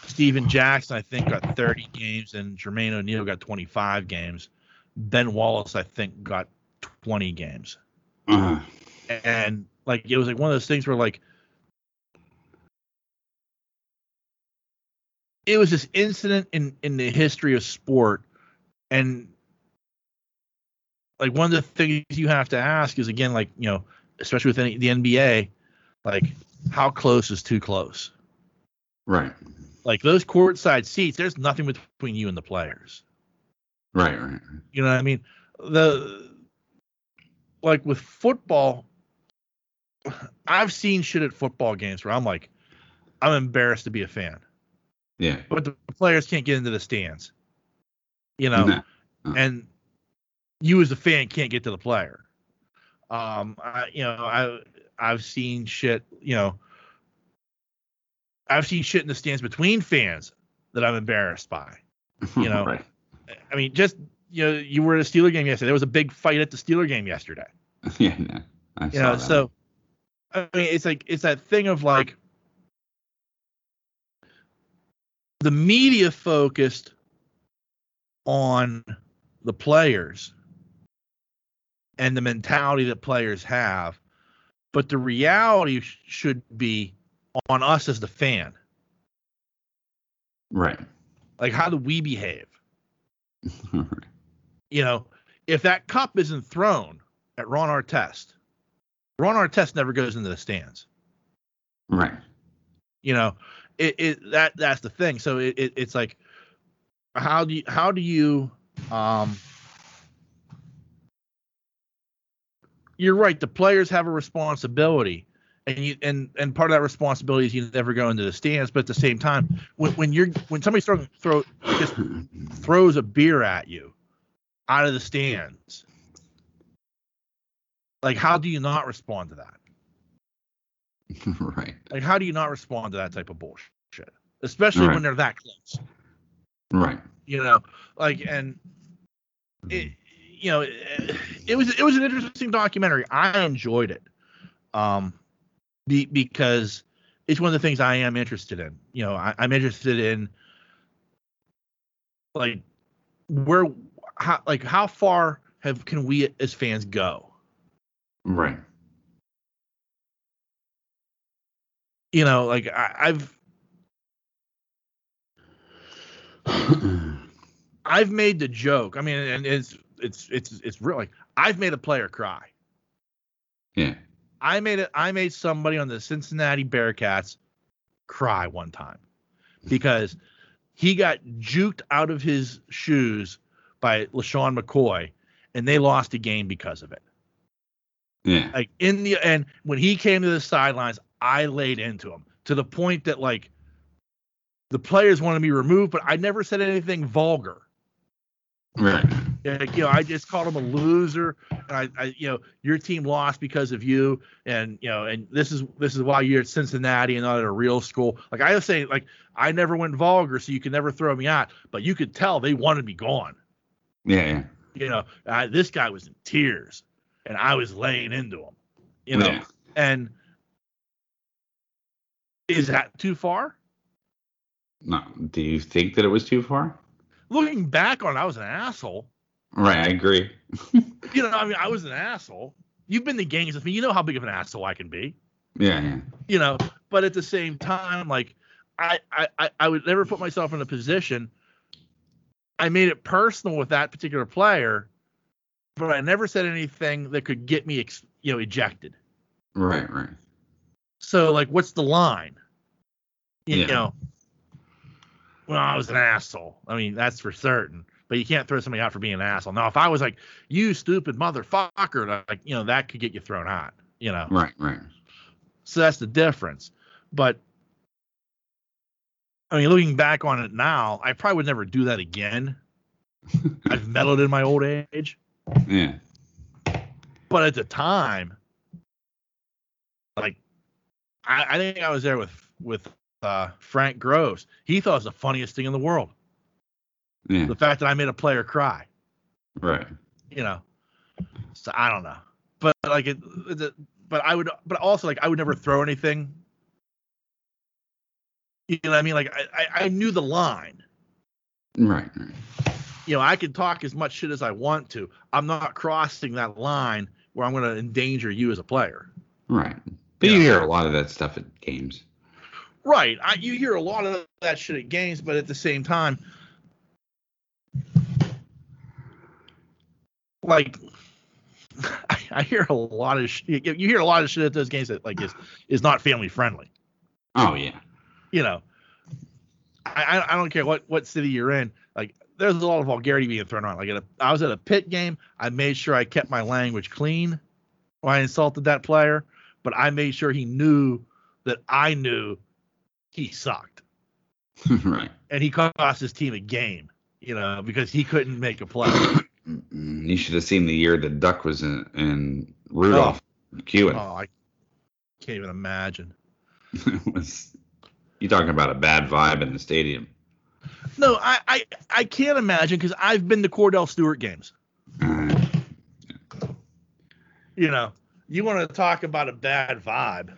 [SPEAKER 2] Stephen Jackson, I think, got 30 games, and Jermaine O'Neal got 25 games. Ben Wallace, I think, got 20 games.
[SPEAKER 3] Uh-huh.
[SPEAKER 2] And like it was like one of those things where like it was this incident in in the history of sport, and like one of the things you have to ask is again like you know especially with any, the NBA, like how close is too close?
[SPEAKER 3] Right.
[SPEAKER 2] Like those courtside seats, there's nothing between you and the players.
[SPEAKER 3] Right. Right.
[SPEAKER 2] You know what I mean? The like with football, I've seen shit at football games where I'm like, I'm embarrassed to be a fan,
[SPEAKER 3] Yeah.
[SPEAKER 2] but the players can't get into the stands. You know,
[SPEAKER 3] No.
[SPEAKER 2] and you as a fan can't get to the player. Um, I, you know, I I've seen shit. You know, I've seen shit in the stands between fans that I'm embarrassed by. <laughs> you know,
[SPEAKER 3] right.
[SPEAKER 2] I mean, just you know, you were at a Steeler game yesterday. There was a big fight at the Steeler game yesterday. <laughs>
[SPEAKER 3] Yeah. No. I
[SPEAKER 2] You
[SPEAKER 3] saw
[SPEAKER 2] know,
[SPEAKER 3] that.
[SPEAKER 2] so I mean, it's like it's that thing of like the media focused on the players and the mentality that players have, but the reality sh- should be on us as the fan.
[SPEAKER 3] Right.
[SPEAKER 2] Like, how do we behave? <laughs>
[SPEAKER 3] right.
[SPEAKER 2] you know, if that cup isn't thrown at Ron Artest, Ron Artest never goes into the stands.
[SPEAKER 3] Right.
[SPEAKER 2] You know, it, it that that's the thing. So it, it it's like, how do you how do you um you're right, the players have a responsibility. And you and and part of that responsibility is you never go into the stands, but at the same time, when, when you're when somebody throwing throw just throws a beer at you out of the stands. Like, how do you not respond to that? <laughs>
[SPEAKER 3] right.
[SPEAKER 2] Like, how do you not respond to that type of bullshit? Especially
[SPEAKER 3] Right.
[SPEAKER 2] when they're that close.
[SPEAKER 3] Right.
[SPEAKER 2] You know, like, and it, you know, it, it was it was an interesting documentary. I enjoyed it, um, be, because it's one of the things I am interested in. You know, I, I'm interested in like where how like how far have can we as fans go?
[SPEAKER 3] Right.
[SPEAKER 2] You know, like I, I've <clears throat> I've made the joke. I mean, and it's it's it's it's real. Like I've made a player cry.
[SPEAKER 3] yeah.
[SPEAKER 2] I made it. I made somebody on the Cincinnati Bearcats cry one time because he got juked out of his shoes by LeSean McCoy, and they lost a game because of it.
[SPEAKER 3] Yeah.
[SPEAKER 2] Like in the and when he came to the sidelines, I laid into him to the point that like the players wanted me removed, but I never said anything vulgar.
[SPEAKER 3] Right.
[SPEAKER 2] Like, you know, I just called him a loser, and I, I, you know, your team lost because of you, and you know, and this is this is why you're at Cincinnati and not at a real school. Like I was saying, like I never went vulgar, so you can never throw me out, but you could tell they wanted me gone.
[SPEAKER 3] Yeah. Yeah.
[SPEAKER 2] You know, I, this guy was in tears, and I was laying into him. You know,
[SPEAKER 3] Yeah.
[SPEAKER 2] and is that too far?
[SPEAKER 3] No. Do you think that it was too far?
[SPEAKER 2] Looking back on it, I was an asshole.
[SPEAKER 3] Right. I agree. <laughs>
[SPEAKER 2] You know, I mean, I was an asshole. You've been to games with me. You know how big of an asshole I can be.
[SPEAKER 3] Yeah. Yeah.
[SPEAKER 2] you know but at the same time like I, I I- i would never put myself in a position i made it personal with that particular player but i never said anything that could get me ex, you know ejected
[SPEAKER 3] Right. Right.
[SPEAKER 2] so like what's the line you
[SPEAKER 3] Yeah.
[SPEAKER 2] know well i was an asshole i mean that's for certain but you can't throw somebody out for being an asshole now if i was like you stupid motherfucker like you know that could get you thrown out you know
[SPEAKER 3] Right. Right.
[SPEAKER 2] So that's the difference. But I mean, looking back on it now, I probably would never do that again. <laughs> I've mellowed in my old age,
[SPEAKER 3] Yeah.
[SPEAKER 2] but at the time, like, I, I think I was there with with uh, Frank Groves. He thought it was the funniest thing in the world.
[SPEAKER 3] Yeah.
[SPEAKER 2] The fact that I made a player cry.
[SPEAKER 3] Right.
[SPEAKER 2] you know. So I don't know, but like it, it, but I would, but also like I would never throw anything. You know what I mean? Like I, I, I knew the line.
[SPEAKER 3] Right. Right.
[SPEAKER 2] You know, I can talk as much shit as I want to. I'm not crossing that line where I'm going to endanger you as a player.
[SPEAKER 3] Right. But
[SPEAKER 2] Yeah.
[SPEAKER 3] you hear a lot of that stuff at games.
[SPEAKER 2] Right. I, you hear a lot of that shit at games, but at the same time, like <laughs> I, I hear a lot of sh- you hear a lot of shit at those games that like is is not family friendly.
[SPEAKER 3] Oh yeah.
[SPEAKER 2] You know, I I- I don't care what what city you're in. Like there's a lot of vulgarity being thrown around. Like at a, I was at a pit game. I made sure I kept my language clean when I insulted that player, but I made sure he knew that I knew he sucked <laughs>
[SPEAKER 3] right.
[SPEAKER 2] and he cost his team a game. You know, because he couldn't make a play.
[SPEAKER 3] Mm, You should have seen the year the Duck was in, in Rudolph queuing.
[SPEAKER 2] Oh, I can't even imagine. <laughs>
[SPEAKER 3] Was you talking about a bad vibe in the stadium?
[SPEAKER 2] No, I I, I can't imagine because I've been to Kordell Stewart games.
[SPEAKER 3] Uh,
[SPEAKER 2] You know, you want to talk about a bad vibe.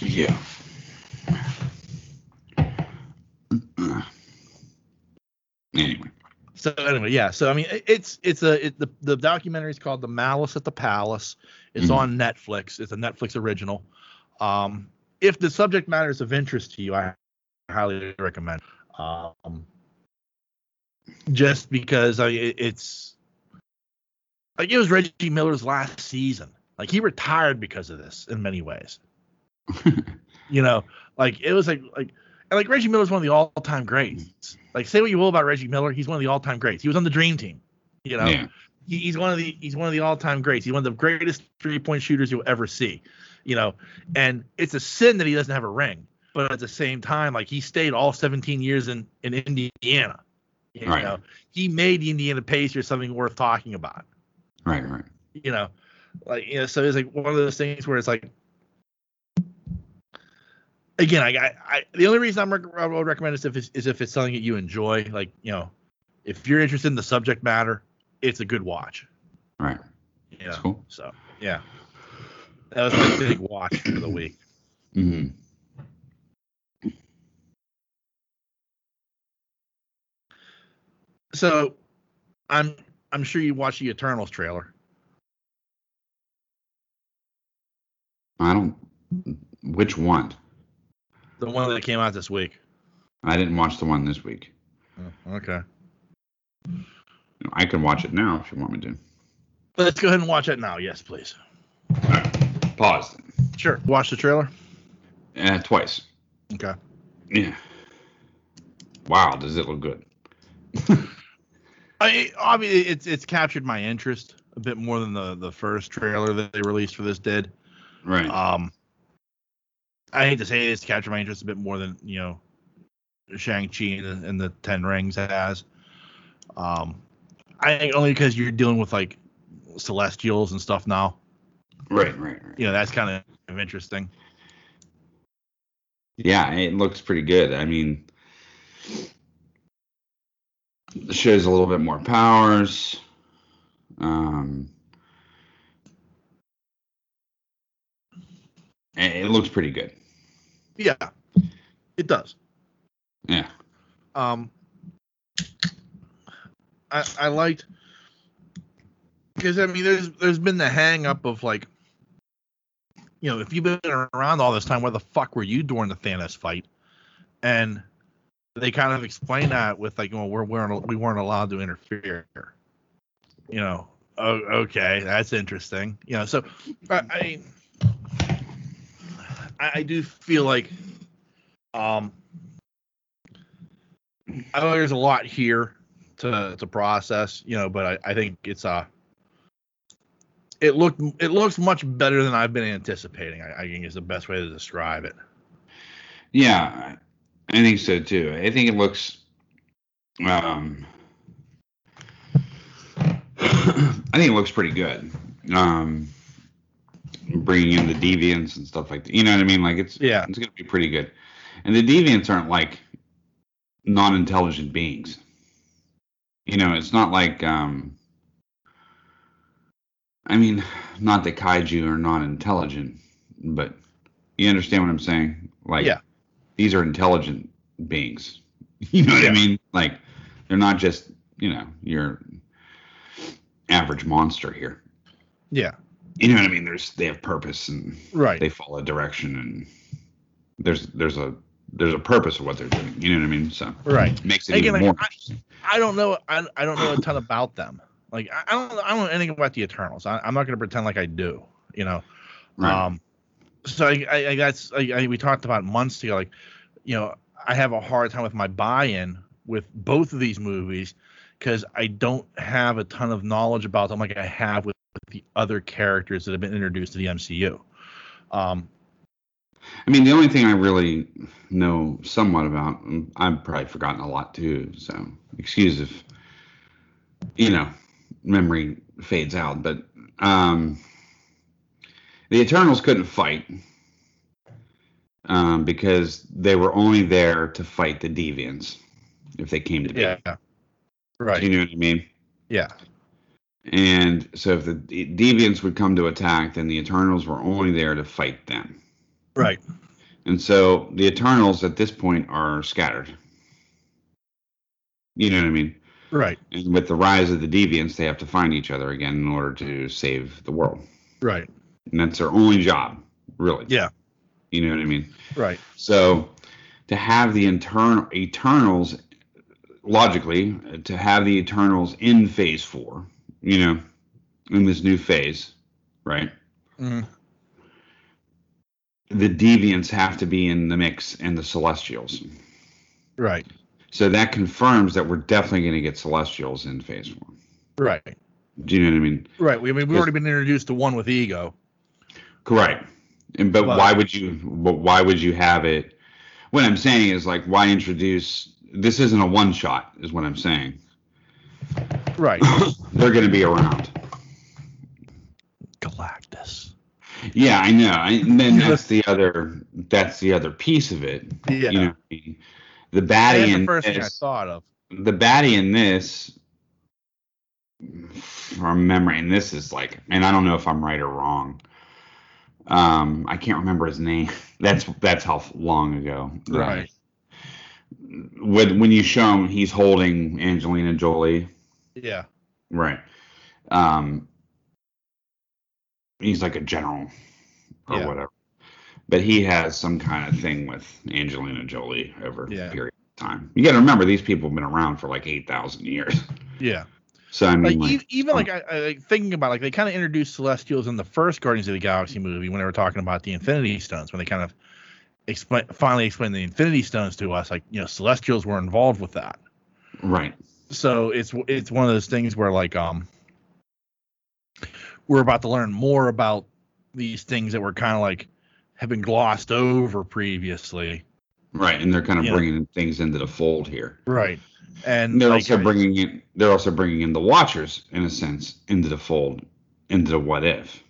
[SPEAKER 3] yeah. <clears throat> Anyway,
[SPEAKER 2] So anyway, yeah. So I mean, it's it's a it, the the documentary is called The Malice at the Palace. It's
[SPEAKER 3] Mhm.
[SPEAKER 2] on Netflix. It's a Netflix original. Um, if the subject matter is of interest to you, I highly recommend. Um, just because I it, it's like it was Reggie Miller's last season. Like he retired because of this in many ways. <laughs> You know, like it was like like and like Reggie Miller's one of the all time greats. Like say what you will about Reggie Miller, he's one of the all time greats. He was on the Dream Team. You know,
[SPEAKER 3] yeah,
[SPEAKER 2] he, he's one of the he's one of the all time greats. He's one of the greatest three point shooters you'll ever see. You know, and it's a sin that he doesn't have a ring. But at the same time, like he stayed all 17 years in in Indiana. You
[SPEAKER 3] Right.
[SPEAKER 2] know, he made the Indiana Pacers something worth talking about.
[SPEAKER 3] right, right.
[SPEAKER 2] You know, like you know, so it's like one of those things where it's like. Again, I, I, I the only reason I'm rec- I would recommend is if it's is if it's something that you enjoy. Like you know, if you're interested in the subject matter, it's a good watch.
[SPEAKER 3] Right.
[SPEAKER 2] Yeah.
[SPEAKER 3] That's cool.
[SPEAKER 2] So yeah, that was my big watch for the week.
[SPEAKER 3] hmm
[SPEAKER 2] So I'm I'm sure you watched the Eternals trailer.
[SPEAKER 3] I don't. Which one?
[SPEAKER 2] The one that came out this week.
[SPEAKER 3] I didn't watch the one this week.
[SPEAKER 2] Oh, okay.
[SPEAKER 3] I can watch it now if you want me to.
[SPEAKER 2] Let's go ahead and watch it now. Yes, please.
[SPEAKER 3] All right. Pause.
[SPEAKER 2] Sure. Watch the trailer.
[SPEAKER 3] Uh, twice.
[SPEAKER 2] Okay.
[SPEAKER 3] Yeah. Wow, does it look good?
[SPEAKER 2] I obviously it's it's captured my interest a bit more than the the first trailer that they released for this did.
[SPEAKER 3] Right.
[SPEAKER 2] Um, I hate to say it's captured my interest a bit more than you know Shang Chi and, the- and the Ten Rings has. Um, I think only because you're dealing with like celestials and stuff now.
[SPEAKER 3] right, right, right.
[SPEAKER 2] You know that's kind of interesting.
[SPEAKER 3] Yeah, it looks pretty good. I mean, it shows a little bit more powers. Um, it looks pretty good.
[SPEAKER 2] Yeah, it does.
[SPEAKER 3] Yeah.
[SPEAKER 2] Um, I I liked because I mean there's there's been the hang up of like you know if you've been around all this time where the fuck were you during the Thanos fight and they kind of explain that with like well we're, we're we weren't allowed to interfere you know oh okay that's interesting you know so I I, I I do feel like um I know there's a lot here to to process, you know, but I, I think it's uh it looked it looks much better than I've been anticipating. I, I think is the best way to describe it.
[SPEAKER 3] Yeah, I think so too. I think it looks. Um, <clears throat> I think it looks pretty good. Um, bringing in the deviants and stuff like that. You know what I mean? Like it's
[SPEAKER 2] Yeah.
[SPEAKER 3] it's gonna be pretty good. And the deviants aren't like non-intelligent beings. You know, it's not like um. I mean, not that kaiju are non-intelligent, but you understand what I'm saying? Like,
[SPEAKER 2] Yeah.
[SPEAKER 3] these are intelligent beings. <laughs> You know what
[SPEAKER 2] Yeah.
[SPEAKER 3] I mean? Like, they're not just you know your average monster here.
[SPEAKER 2] Yeah.
[SPEAKER 3] You know what I mean? There's they have purpose and
[SPEAKER 2] Right.
[SPEAKER 3] they follow direction and there's there's a there's a purpose of what they're doing. You know what I mean? So
[SPEAKER 2] right.
[SPEAKER 3] it makes it
[SPEAKER 2] Again,
[SPEAKER 3] even
[SPEAKER 2] like,
[SPEAKER 3] more.
[SPEAKER 2] I- I don't know. I, I don't know a ton about them. Like I, I don't I don't know anything about the Eternals. I, I'm not going to pretend like I do. You know.
[SPEAKER 3] Right.
[SPEAKER 2] Um. So I, I, I that's I, I, we talked about months ago. Like, you know, I have a hard time with my buy-in with both of these movies because I don't have a ton of knowledge about them like I have with the other characters that have been introduced to the MCU. Um.
[SPEAKER 3] I mean, the only thing I really know somewhat about, I've probably forgotten a lot too. So excuse if you know memory fades out, but um, the Eternals couldn't fight um, because they were only there to fight the Deviants if they came to be.
[SPEAKER 2] Yeah. Right.
[SPEAKER 3] Do you know what I mean?
[SPEAKER 2] Yeah.
[SPEAKER 3] And so if the Deviants would come to attack, then the Eternals were only there to fight them.
[SPEAKER 2] Right.
[SPEAKER 3] And so the Eternals at this point are scattered. You know what I mean?
[SPEAKER 2] Right.
[SPEAKER 3] And with the rise of the Deviants, they have to find each other again in order to save the world.
[SPEAKER 2] Right.
[SPEAKER 3] And that's their only job, really.
[SPEAKER 2] Yeah.
[SPEAKER 3] You know what I mean?
[SPEAKER 2] Right.
[SPEAKER 3] So to have the internal Eternals, logically, to have the Eternals in Phase Four, you know, in this new phase, right?
[SPEAKER 2] Mhm.
[SPEAKER 3] The Deviants have to be in the mix, and the Celestials.
[SPEAKER 2] Right.
[SPEAKER 3] So that confirms that we're definitely going to get Celestials in Phase one.
[SPEAKER 2] Right.
[SPEAKER 3] Do you know what I mean?
[SPEAKER 2] Right. We I mean we've already been introduced to one with ego.
[SPEAKER 3] Correct. And but
[SPEAKER 2] But-
[SPEAKER 3] why would you? Why would you have it? What I'm saying is like, why introduce? This isn't a one shot, is what I'm saying.
[SPEAKER 2] Right. <coughs>
[SPEAKER 3] They're going to be around.
[SPEAKER 2] Galactus.
[SPEAKER 3] Yeah, I know. I, and then that's the other. That's the other piece of it.
[SPEAKER 2] Yeah.
[SPEAKER 3] You know, the
[SPEAKER 2] That's
[SPEAKER 3] baddie
[SPEAKER 2] the
[SPEAKER 3] in
[SPEAKER 2] first thing I
[SPEAKER 3] this.
[SPEAKER 2] thought of.
[SPEAKER 3] The baddie in this. From memory, and this is like, and I don't know if I'm right or wrong. Um, I can't remember his name. <laughs> That's that's how long ago. that I-
[SPEAKER 2] Right.
[SPEAKER 3] when when you show him he's holding Angelina Jolie,
[SPEAKER 2] Yeah.
[SPEAKER 3] right? Um, he's like a general or
[SPEAKER 2] Yeah.
[SPEAKER 3] whatever, but he has some kind of thing with Angelina Jolie over
[SPEAKER 2] Yeah.
[SPEAKER 3] a period of time. You got to remember these people have been around for like eight thousand years.
[SPEAKER 2] Yeah. <laughs>
[SPEAKER 3] So I mean,
[SPEAKER 2] Like,
[SPEAKER 3] like,
[SPEAKER 2] even like I, I like thinking about like they kind of introduced Celestials in the first Guardians of the Galaxy movie when they were talking about the Infinity Stones when they kind of explain finally explained the Infinity Stones to us like you know Celestials were involved with that.
[SPEAKER 3] right?
[SPEAKER 2] So it's it's one of those things where like um we're about to learn more about these things that were kind of like have been glossed over previously.
[SPEAKER 3] Right, and they're kind of bringing things into the fold here.
[SPEAKER 2] Right. And
[SPEAKER 3] they're
[SPEAKER 2] like,
[SPEAKER 3] also bringing in they're also bringing in the Watchers in a sense into the fold, into the what if.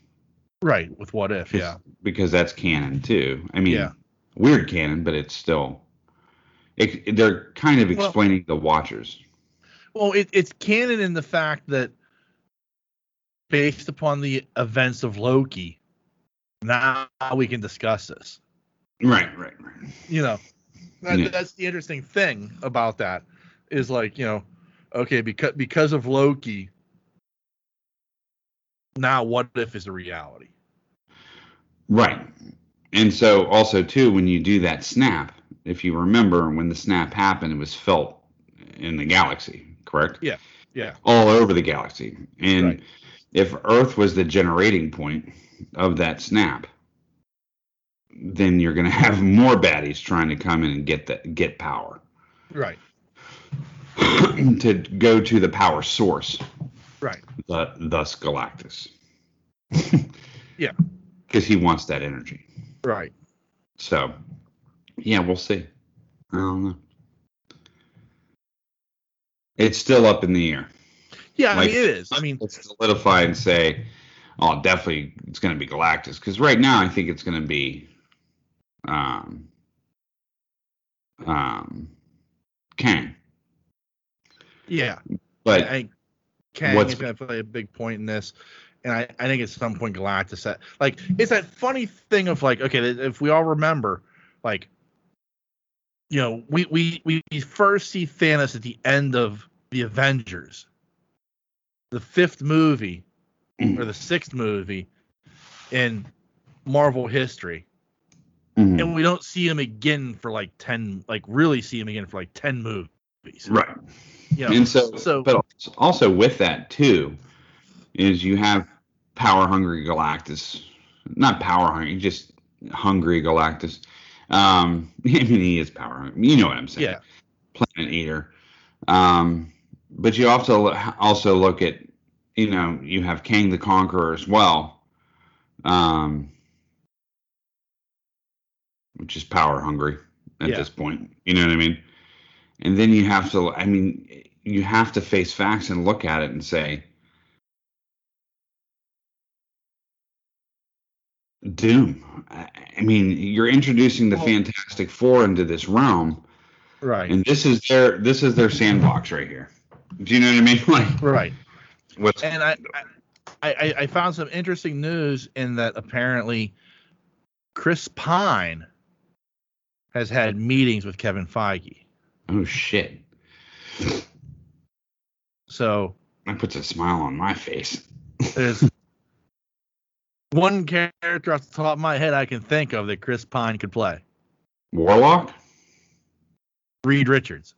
[SPEAKER 2] right with what if yeah
[SPEAKER 3] because that's canon too. I mean,
[SPEAKER 2] Yeah.
[SPEAKER 3] weird canon, but it's still. It, they're kind of
[SPEAKER 2] Well-
[SPEAKER 3] explaining the Watchers.
[SPEAKER 2] Well, it, it's canon in the fact that based upon the events of Loki, now we can discuss this.
[SPEAKER 3] Right, right, right.
[SPEAKER 2] You know, that,
[SPEAKER 3] Yeah.
[SPEAKER 2] that's the interesting thing about that is like, you know, okay, because because of Loki, now what if is a reality?
[SPEAKER 3] Right. And so also too, when you do that snap, if you remember when the snap happened, it was felt in the galaxy, correct?
[SPEAKER 2] Yeah, yeah.
[SPEAKER 3] All over the galaxy. And
[SPEAKER 2] Right.
[SPEAKER 3] if Earth was the generating point of that snap, then you're going to have more baddies trying to come in and get the get power.
[SPEAKER 2] Right, <clears throat>
[SPEAKER 3] to go to the power source,
[SPEAKER 2] right,
[SPEAKER 3] the, thus Galactus. <laughs>
[SPEAKER 2] Yeah.
[SPEAKER 3] Because he wants that energy.
[SPEAKER 2] Right.
[SPEAKER 3] So, yeah, we'll see. I don't know. It's still up in the air.
[SPEAKER 2] Yeah,
[SPEAKER 3] Like-
[SPEAKER 2] I mean it is. I mean,
[SPEAKER 3] Let's solidify and say, oh, definitely it's going to be Galactus. Because right now, I think it's going to be um, um, Kang.
[SPEAKER 2] yeah.
[SPEAKER 3] But
[SPEAKER 2] I think Kang is going to play a big point in this, and I, I think at some point Galactus that like it's that funny thing of like okay if we all remember like you know we we we first see Thanos at the end of the Avengers, the fifth movie or the sixth movie in Marvel history,
[SPEAKER 3] Mhm.
[SPEAKER 2] and we don't see him again for like ten like really see him again for like ten movies.
[SPEAKER 3] right.
[SPEAKER 2] You know,
[SPEAKER 3] and so,
[SPEAKER 2] so
[SPEAKER 3] but also with that too, is you have power hungry Galactus, not power hungry, just hungry Galactus. Um, <laughs> I mean, he is power hungry. You know what I'm saying?
[SPEAKER 2] yeah.
[SPEAKER 3] Planet eater. Um, but you also also look at, you know, you have Kang the Conqueror as well, um, which is power hungry at
[SPEAKER 2] Yeah.
[SPEAKER 3] this point. You know what I mean? And then you have to, I mean, you have to face facts and look at it and say, Doom. I I mean, you're introducing the Fantastic Four into this realm,
[SPEAKER 2] Right.
[SPEAKER 3] and this is their this is their sandbox right here. Do you know what I mean? <laughs> Like,
[SPEAKER 2] right.
[SPEAKER 3] what's
[SPEAKER 2] And I, I, I, found some interesting news in that apparently Chris Pine has had meetings with Kevin Feige.
[SPEAKER 3] oh shit?
[SPEAKER 2] So
[SPEAKER 3] That puts a smile on my face. <laughs>
[SPEAKER 2] one character off the top of my head I can think of that Chris Pine could play.
[SPEAKER 3] Warlock?
[SPEAKER 2] Reed Richards.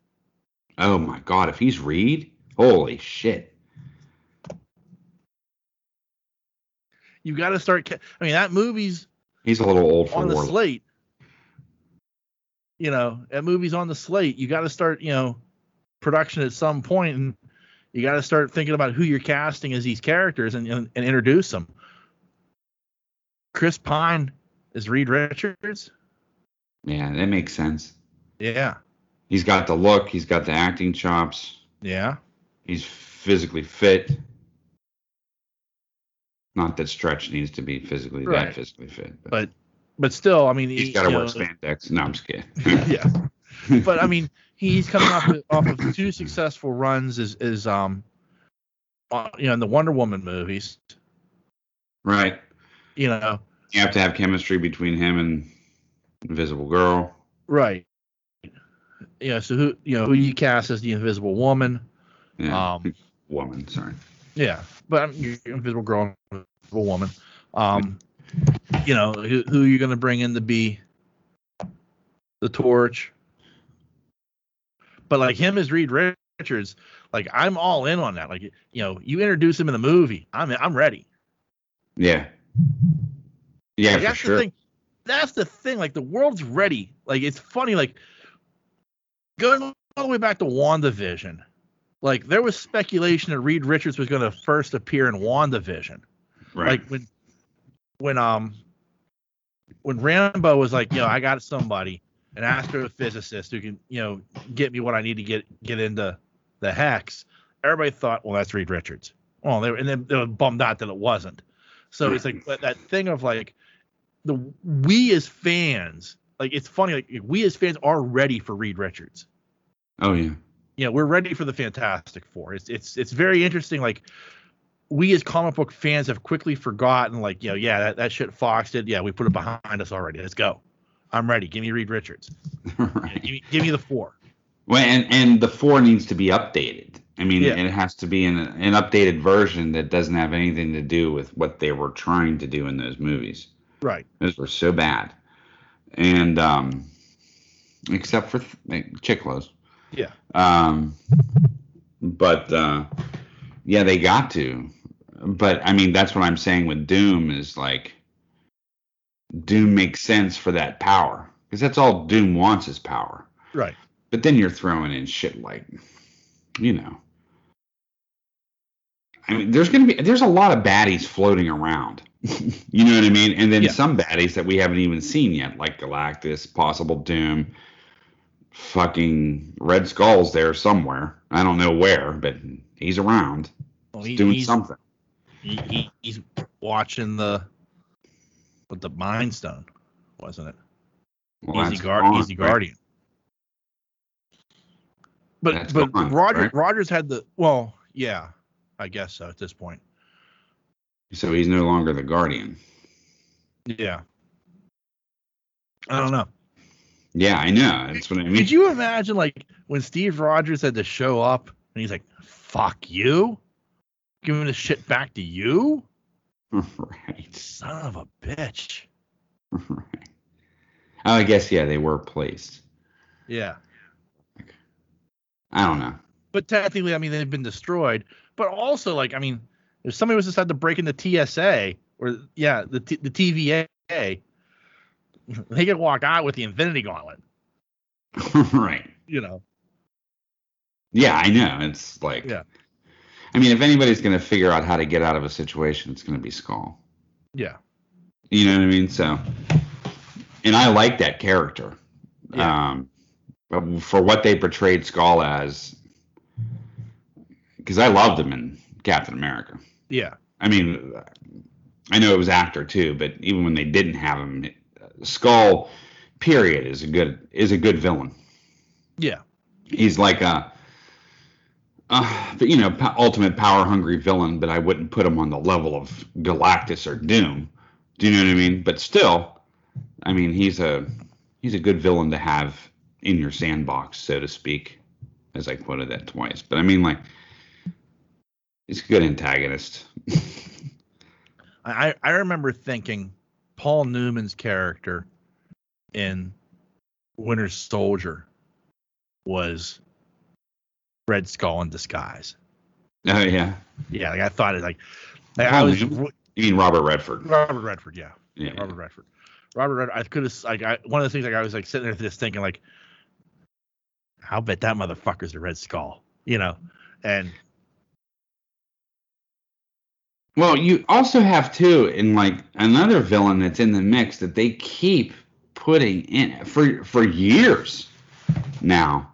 [SPEAKER 3] Oh my god, if he's Reed, holy shit.
[SPEAKER 2] You got to start. ca- I mean, that movie's
[SPEAKER 3] He's a little old for
[SPEAKER 2] on the
[SPEAKER 3] Warlock.
[SPEAKER 2] slate. You know, that movie's on the slate. You got to start, you know, production at some point, and you got to start thinking about who you're casting as these characters and, and and introduce them. Chris Pine is Reed Richards.
[SPEAKER 3] Yeah, that makes sense.
[SPEAKER 2] Yeah,
[SPEAKER 3] He's got the look, he's got the acting chops,
[SPEAKER 2] yeah,
[SPEAKER 3] he's physically fit. Not that Stretch needs to be physically
[SPEAKER 2] Right.
[SPEAKER 3] that physically fit, but,
[SPEAKER 2] but but still, I mean,
[SPEAKER 3] he's
[SPEAKER 2] he-
[SPEAKER 3] got to wear
[SPEAKER 2] know,
[SPEAKER 3] spandex. No, I'm just kidding. <laughs>
[SPEAKER 2] yeah. But I mean, he's coming off of, off of two successful runs as is um, uh, you know, in the Wonder Woman movies.
[SPEAKER 3] right.
[SPEAKER 2] You know,
[SPEAKER 3] You have to have chemistry between him and Invisible Girl.
[SPEAKER 2] Right. Yeah. So who you know who you cast as the Invisible Woman?
[SPEAKER 3] Yeah.
[SPEAKER 2] Um. <laughs>
[SPEAKER 3] woman, sorry.
[SPEAKER 2] Yeah. But I mean, Invisible Girl, Invisible Woman. Um. You know who who you're gonna bring in to be the Torch? But like him as Reed Richards, like I'm all in on that. Like you know, you introduce him in the movie, I'm I'm ready.
[SPEAKER 3] Yeah. Yeah,
[SPEAKER 2] Like, that's
[SPEAKER 3] sure.
[SPEAKER 2] the thing. That's the thing. Like the world's ready. Like it's funny. Like going all the way back to WandaVision. Like there was speculation that Reed Richards was going to first appear in WandaVision.
[SPEAKER 3] Right.
[SPEAKER 2] Like when when um when Rambeau was like, you know, I got somebody, an astrophysicist who can, you know, get me what I need to get get into the hex. Everybody thought, well, that's Reed Richards. Well, they were, and then they were bummed out that it wasn't. So it's like that thing of like the we as fans, like it's funny, like we as fans are ready for Reed Richards.
[SPEAKER 3] oh yeah.
[SPEAKER 2] Yeah, we're ready for the Fantastic Four. It's it's it's very interesting. Like we as comic book fans have quickly forgotten, like, you know, yeah, that, that shit Fox did, yeah, we put it behind us already. Let's go. I'm ready. Give me Reed Richards. Yeah, <laughs>
[SPEAKER 3] right.
[SPEAKER 2] give, me, give me the four.
[SPEAKER 3] Well, and and the four needs to be updated. I mean,
[SPEAKER 2] Yeah.
[SPEAKER 3] it has to be in a, an updated version that doesn't have anything to do with what they were trying to do in those movies.
[SPEAKER 2] Right.
[SPEAKER 3] Those were so bad, and um, except for th- Chiklis.
[SPEAKER 2] Yeah.
[SPEAKER 3] Um, but uh, yeah, they got to. But I mean, that's what I'm saying with Doom is like, Doom makes sense for that power because that's all Doom wants is power.
[SPEAKER 2] Right.
[SPEAKER 3] But then you're throwing in shit like, you know, I mean, there's going to be there's a lot of baddies floating around. <laughs> you know what I mean? And then
[SPEAKER 2] Yeah.
[SPEAKER 3] some baddies that we haven't even seen yet, like Galactus, possible Doom, fucking Red Skull's there somewhere. I don't know where, but he's around.
[SPEAKER 2] Well,
[SPEAKER 3] He's doing
[SPEAKER 2] he's,
[SPEAKER 3] something.
[SPEAKER 2] he- he- he's watching the what the Mind Stone, wasn't it?
[SPEAKER 3] Well,
[SPEAKER 2] Easy guard,
[SPEAKER 3] gone,
[SPEAKER 2] Easy
[SPEAKER 3] right?
[SPEAKER 2] Guardian. But
[SPEAKER 3] That's
[SPEAKER 2] but
[SPEAKER 3] gone,
[SPEAKER 2] Roger
[SPEAKER 3] right?
[SPEAKER 2] Rogers had the well, yeah, I guess so at this point.
[SPEAKER 3] So he's no longer the Guardian.
[SPEAKER 2] Yeah. I don't know.
[SPEAKER 3] Yeah, I know. That's what I mean.
[SPEAKER 2] Could you imagine like when Steve Rogers had to show up and he's like, "Fuck you," giving the shit back to you, <laughs>
[SPEAKER 3] right.
[SPEAKER 2] son of a bitch.
[SPEAKER 3] Right. <laughs> Oh, I guess yeah, they were placed.
[SPEAKER 2] Yeah.
[SPEAKER 3] I don't know.
[SPEAKER 2] But technically, I mean, they've been destroyed. But also, like, I mean, if somebody was just had to break into TSA or yeah, the T- the TVA, they could walk out with the Infinity Gauntlet. <laughs>
[SPEAKER 3] right.
[SPEAKER 2] You know.
[SPEAKER 3] Yeah, I know. It's like,
[SPEAKER 2] Yeah.
[SPEAKER 3] I mean, if anybody's going to figure out how to get out of a situation, it's going to be Skull.
[SPEAKER 2] Yeah.
[SPEAKER 3] You know what I mean? So, and I like that character.
[SPEAKER 2] Yeah.
[SPEAKER 3] Um, but for what they portrayed Skull as, because I loved him in Captain America.
[SPEAKER 2] Yeah.
[SPEAKER 3] I mean, I know it was actor too, but even when they didn't have him, Skull, period, is a good is a good villain.
[SPEAKER 2] Yeah.
[SPEAKER 3] He's like a, uh, but you know, ultimate power hungry villain. But I wouldn't put him on the level of Galactus or Doom. Do you know what I mean? But still, I mean, he's a he's a good villain to have in your sandbox, so to speak. As I quoted that twice, but I mean, like, he's a good antagonist.
[SPEAKER 2] I I remember thinking Paul Newman's character in Winter Soldier was Red Skull in disguise.
[SPEAKER 3] Oh yeah,
[SPEAKER 2] Yeah, like I thought it like, like I was
[SPEAKER 3] you mean Robert Redford?
[SPEAKER 2] Robert Redford, yeah.
[SPEAKER 3] Yeah,
[SPEAKER 2] Robert Redford. Robert Redford. I could have like I, one of the things like I was like sitting there just thinking like, I'll bet that motherfucker's the Red Skull, you know, and
[SPEAKER 3] Well, you also have too, in like another villain that's in the mix that they keep putting in for for years now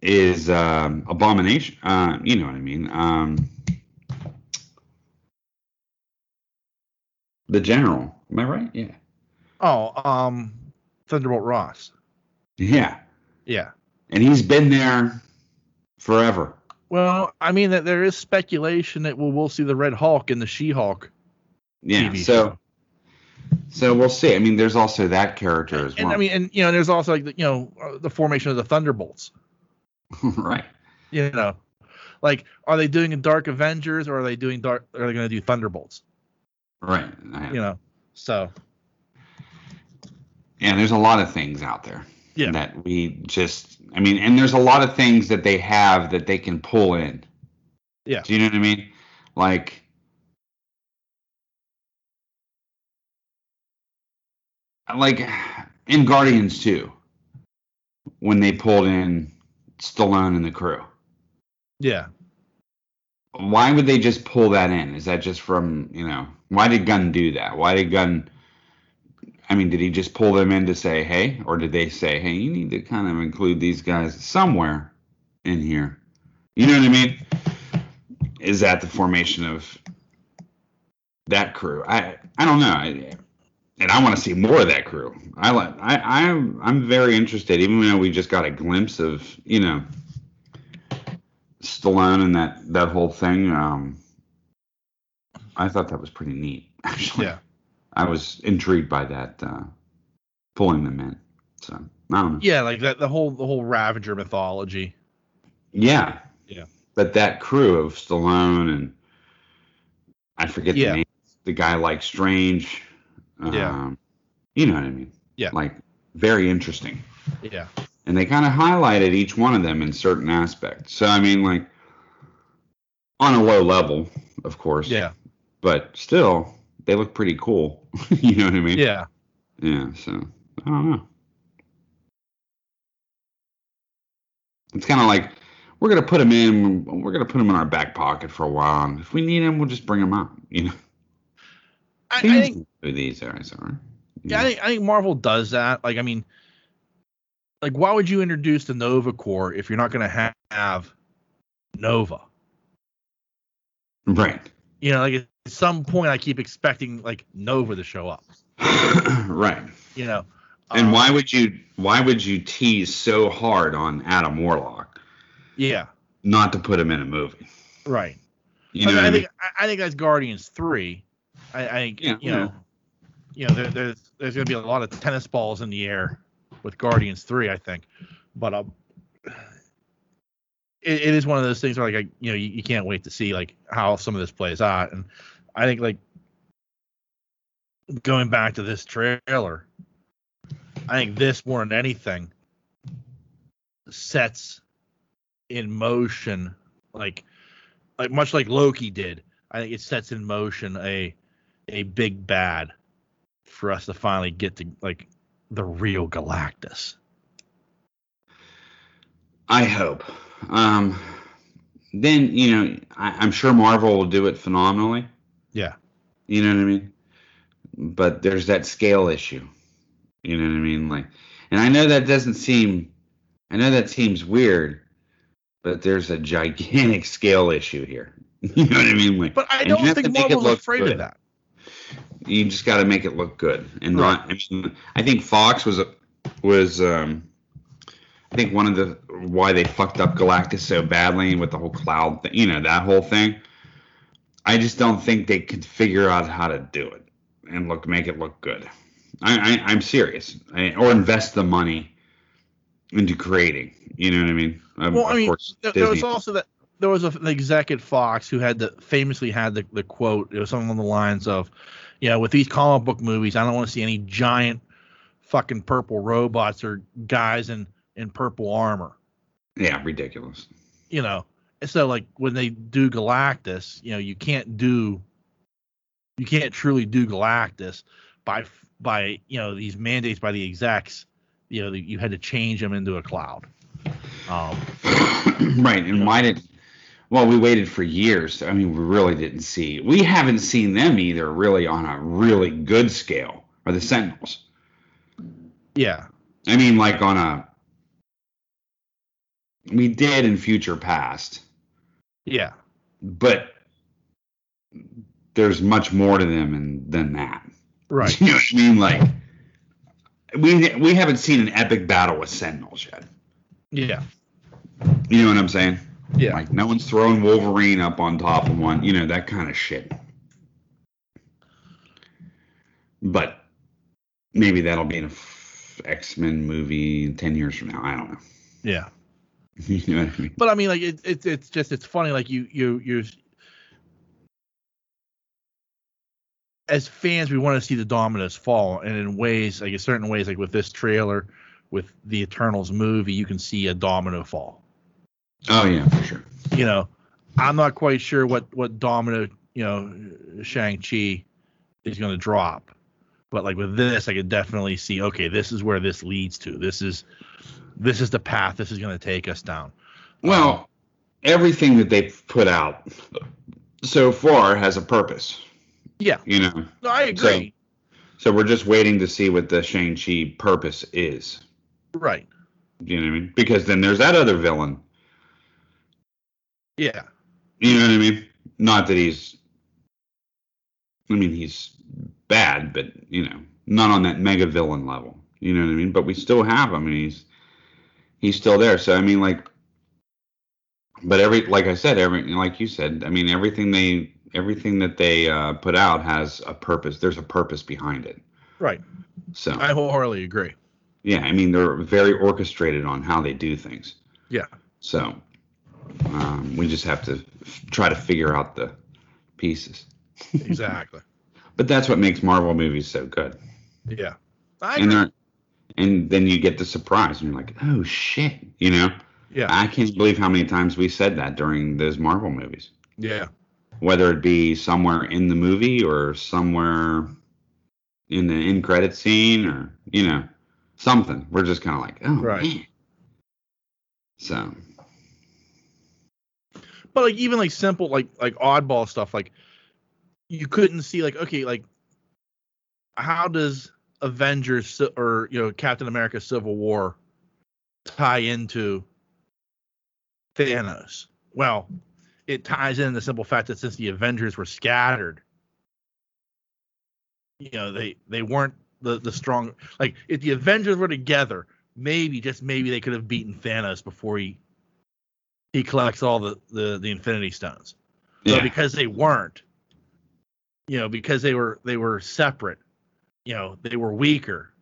[SPEAKER 3] is um, Abomination. Uh, you know what I mean? Um, the General. Am I right? Yeah.
[SPEAKER 2] oh, um, Thunderbolt Ross.
[SPEAKER 3] Yeah.
[SPEAKER 2] Yeah.
[SPEAKER 3] And he's been there forever.
[SPEAKER 2] Well, I mean that there is speculation that we'll we'll see the Red Hulk in the She-Hulk
[SPEAKER 3] Yeah.
[SPEAKER 2] TV
[SPEAKER 3] so
[SPEAKER 2] show.
[SPEAKER 3] so we'll see. I mean, there's also that character as
[SPEAKER 2] And
[SPEAKER 3] well.
[SPEAKER 2] I mean, and you know, there's also like the, you know uh, the formation of the Thunderbolts. <laughs>
[SPEAKER 3] right.
[SPEAKER 2] You know, like are they doing a Dark Avengers or are they doing Dark? Are they going to do Thunderbolts?
[SPEAKER 3] Right.
[SPEAKER 2] You know, so
[SPEAKER 3] Yeah, there's a lot of things out there
[SPEAKER 2] Yeah.
[SPEAKER 3] that we just, I mean, and there's a lot of things that they have that they can pull in.
[SPEAKER 2] Yeah.
[SPEAKER 3] Do you know what I mean? Like, like in Guardians 2, when they pulled in Stallone and the crew.
[SPEAKER 2] yeah,
[SPEAKER 3] Why would they just pull that in? Is that just from, you know, why did Gunn do that? Why did Gunn I mean, did he just pull them in to say, hey, or did they say, hey, you need to kind of include these guys somewhere in here? You know what I mean? Is that the formation of that crew? I I don't know. I, and I want to see more of that crew. I like. I I'm I'm very interested, even though we just got a glimpse of you know Stallone and that that whole thing. Um, I thought that was pretty neat. <laughs> Actually.
[SPEAKER 2] yeah.
[SPEAKER 3] I was intrigued by that, uh, pulling them in. So I don't know.
[SPEAKER 2] Yeah, like that the whole the whole Ravager mythology.
[SPEAKER 3] Yeah.
[SPEAKER 2] Yeah.
[SPEAKER 3] But that crew of Stallone and I forget
[SPEAKER 2] Yeah.
[SPEAKER 3] the name. The guy like Strange. Um,
[SPEAKER 2] Yeah.
[SPEAKER 3] You know what I mean?
[SPEAKER 2] Yeah.
[SPEAKER 3] Like very interesting.
[SPEAKER 2] Yeah.
[SPEAKER 3] And they kind of highlighted each one of them in certain aspects. So I mean, like on a low level, of course.
[SPEAKER 2] Yeah.
[SPEAKER 3] But still, they look pretty cool. <laughs> you know what I mean?
[SPEAKER 2] Yeah.
[SPEAKER 3] Yeah, so I don't know. It's kind of like we're gonna put them in. We're gonna put them in our back pocket for a while. And if we need them, we'll just bring them out. You know,
[SPEAKER 2] I, I think
[SPEAKER 3] who these guys are.
[SPEAKER 2] Yeah, I think, I think Marvel does that. Like, I mean, like, why would you introduce the Nova Corps if you're not going to ha- have Nova?
[SPEAKER 3] right,
[SPEAKER 2] You know, like some point, I keep expecting like Nova to show up. <laughs>
[SPEAKER 3] right.
[SPEAKER 2] You know,
[SPEAKER 3] And
[SPEAKER 2] Um,
[SPEAKER 3] why would you? Why would you tease so hard on Adam Warlock
[SPEAKER 2] Yeah,
[SPEAKER 3] not to put him in a movie?
[SPEAKER 2] right.
[SPEAKER 3] You
[SPEAKER 2] I,
[SPEAKER 3] know,
[SPEAKER 2] mean, I
[SPEAKER 3] I mean?
[SPEAKER 2] think I, I think that's Guardians three. I, I think
[SPEAKER 3] Yeah,
[SPEAKER 2] you know, you know, there, there's there's going to be a lot of tennis balls in the air with Guardians three. I think, but um, it, it is one of those things where like I, you know you, you can't wait to see like how some of this plays out, and I think like going back to this trailer, I think this more than anything sets in motion like like much like Loki did. I think it sets in motion a a big bad for us to finally get to like the real Galactus.
[SPEAKER 3] I hope. Um, then you know, I, I'm sure Marvel will do it phenomenally.
[SPEAKER 2] Yeah.
[SPEAKER 3] You know what I mean? But there's that scale issue. You know what I mean? Like, and I know that doesn't seem, I know that seems weird, but there's a gigantic <laughs> scale issue here. <laughs> You know what I mean? Like,
[SPEAKER 2] But I don't think Marvel's afraid
[SPEAKER 3] good.
[SPEAKER 2] of that.
[SPEAKER 3] you just got to make it look good and
[SPEAKER 2] Right.
[SPEAKER 3] not. I mean, I think Fox was a was um, I think one of the why they fucked up Galactus so badly with the whole cloud thing. You know that whole thing. I just don't think they could figure out how to do it and look make it look good. I, I I'm serious. I, or invest the money into creating. You know what I mean? Um,
[SPEAKER 2] Well, I
[SPEAKER 3] of
[SPEAKER 2] mean,
[SPEAKER 3] course,
[SPEAKER 2] there, there was also that there was a, an exec at Fox who had the famously had the, the quote. It was something along the lines of, you know, with these comic book movies, I don't want to see any giant fucking purple robots or guys in in purple armor.
[SPEAKER 3] yeah, ridiculous.
[SPEAKER 2] you know so like when they do galactus you know you can't do you can't truly do galactus by by you know these mandates by the execs you know you had to change them into a cloud um <coughs>
[SPEAKER 3] right. And why did? Well, we waited for years. I mean, we really didn't see. We haven't seen them either, really on a really good scale. Or the Sentinels.
[SPEAKER 2] yeah
[SPEAKER 3] I mean, like on a. We did in future past,
[SPEAKER 2] yeah
[SPEAKER 3] but there's much more to them and, than that.
[SPEAKER 2] right <laughs>
[SPEAKER 3] You know what I mean? Like we we haven't seen an epic battle with Sentinels yet.
[SPEAKER 2] yeah
[SPEAKER 3] You know what I'm saying?
[SPEAKER 2] yeah
[SPEAKER 3] Like no one's throwing Wolverine up on top of one, you know, that kind of shit. But maybe that'll be in a X Men movie ten years from now. I don't know.
[SPEAKER 2] yeah <laughs>
[SPEAKER 3] you know I mean?
[SPEAKER 2] but i mean like it, it's it's just it's funny like you you you as fans we want to see the dominoes fall and in ways like in certain ways like with this trailer with the eternals movie you can see a domino fall
[SPEAKER 3] Oh yeah, for sure.
[SPEAKER 2] you know i'm not quite sure what what domino you know shang-chi is going to drop but like with this i could definitely see okay this is where this leads to this is this is the path this is going to take us down
[SPEAKER 3] Well, um, everything that they've put out so far has a purpose.
[SPEAKER 2] yeah
[SPEAKER 3] You know,
[SPEAKER 2] no, i agree
[SPEAKER 3] so we're just waiting to see what the Shang Chi purpose is.
[SPEAKER 2] right
[SPEAKER 3] You know what I mean? Because then there's that other villain.
[SPEAKER 2] yeah
[SPEAKER 3] You know what I mean? Not that he's. I mean, he's bad, but you know, not on that mega villain level. You know what I mean? But we still have him, and he's he's still there. So I mean, like, but every like I said, every like you said, I mean, everything they everything that they uh, put out has a purpose. There's a purpose behind it.
[SPEAKER 2] right
[SPEAKER 3] So
[SPEAKER 2] i wholeheartedly agree
[SPEAKER 3] yeah, I mean, they're very orchestrated on how they do things.
[SPEAKER 2] yeah
[SPEAKER 3] So um, we just have to f- try to figure out the pieces. <laughs>
[SPEAKER 2] exactly
[SPEAKER 3] But that's what makes Marvel movies so good.
[SPEAKER 2] yeah I
[SPEAKER 3] And
[SPEAKER 2] agree.
[SPEAKER 3] they're and then you get the surprise and you're like, "Oh shit." You know?
[SPEAKER 2] yeah
[SPEAKER 3] I can't believe how many times we said that during those Marvel movies.
[SPEAKER 2] yeah
[SPEAKER 3] Whether it be somewhere in the movie or somewhere in the end credit scene or, you know, something. We're just kind of like, "Oh,
[SPEAKER 2] Right.
[SPEAKER 3] man." So,
[SPEAKER 2] but like even like simple like like oddball stuff like you couldn't see like okay like how does Avengers or you know Captain America Civil War tie into Thanos? Well, it ties in the simple fact that since the Avengers were scattered, you know they they weren't the the strong like if the Avengers were together, maybe just maybe they could have beaten Thanos before he he collects all the the, the Infinity Stones. But
[SPEAKER 3] Yeah.
[SPEAKER 2] because they weren't, you know, because they were they were separate, you know, they were weaker,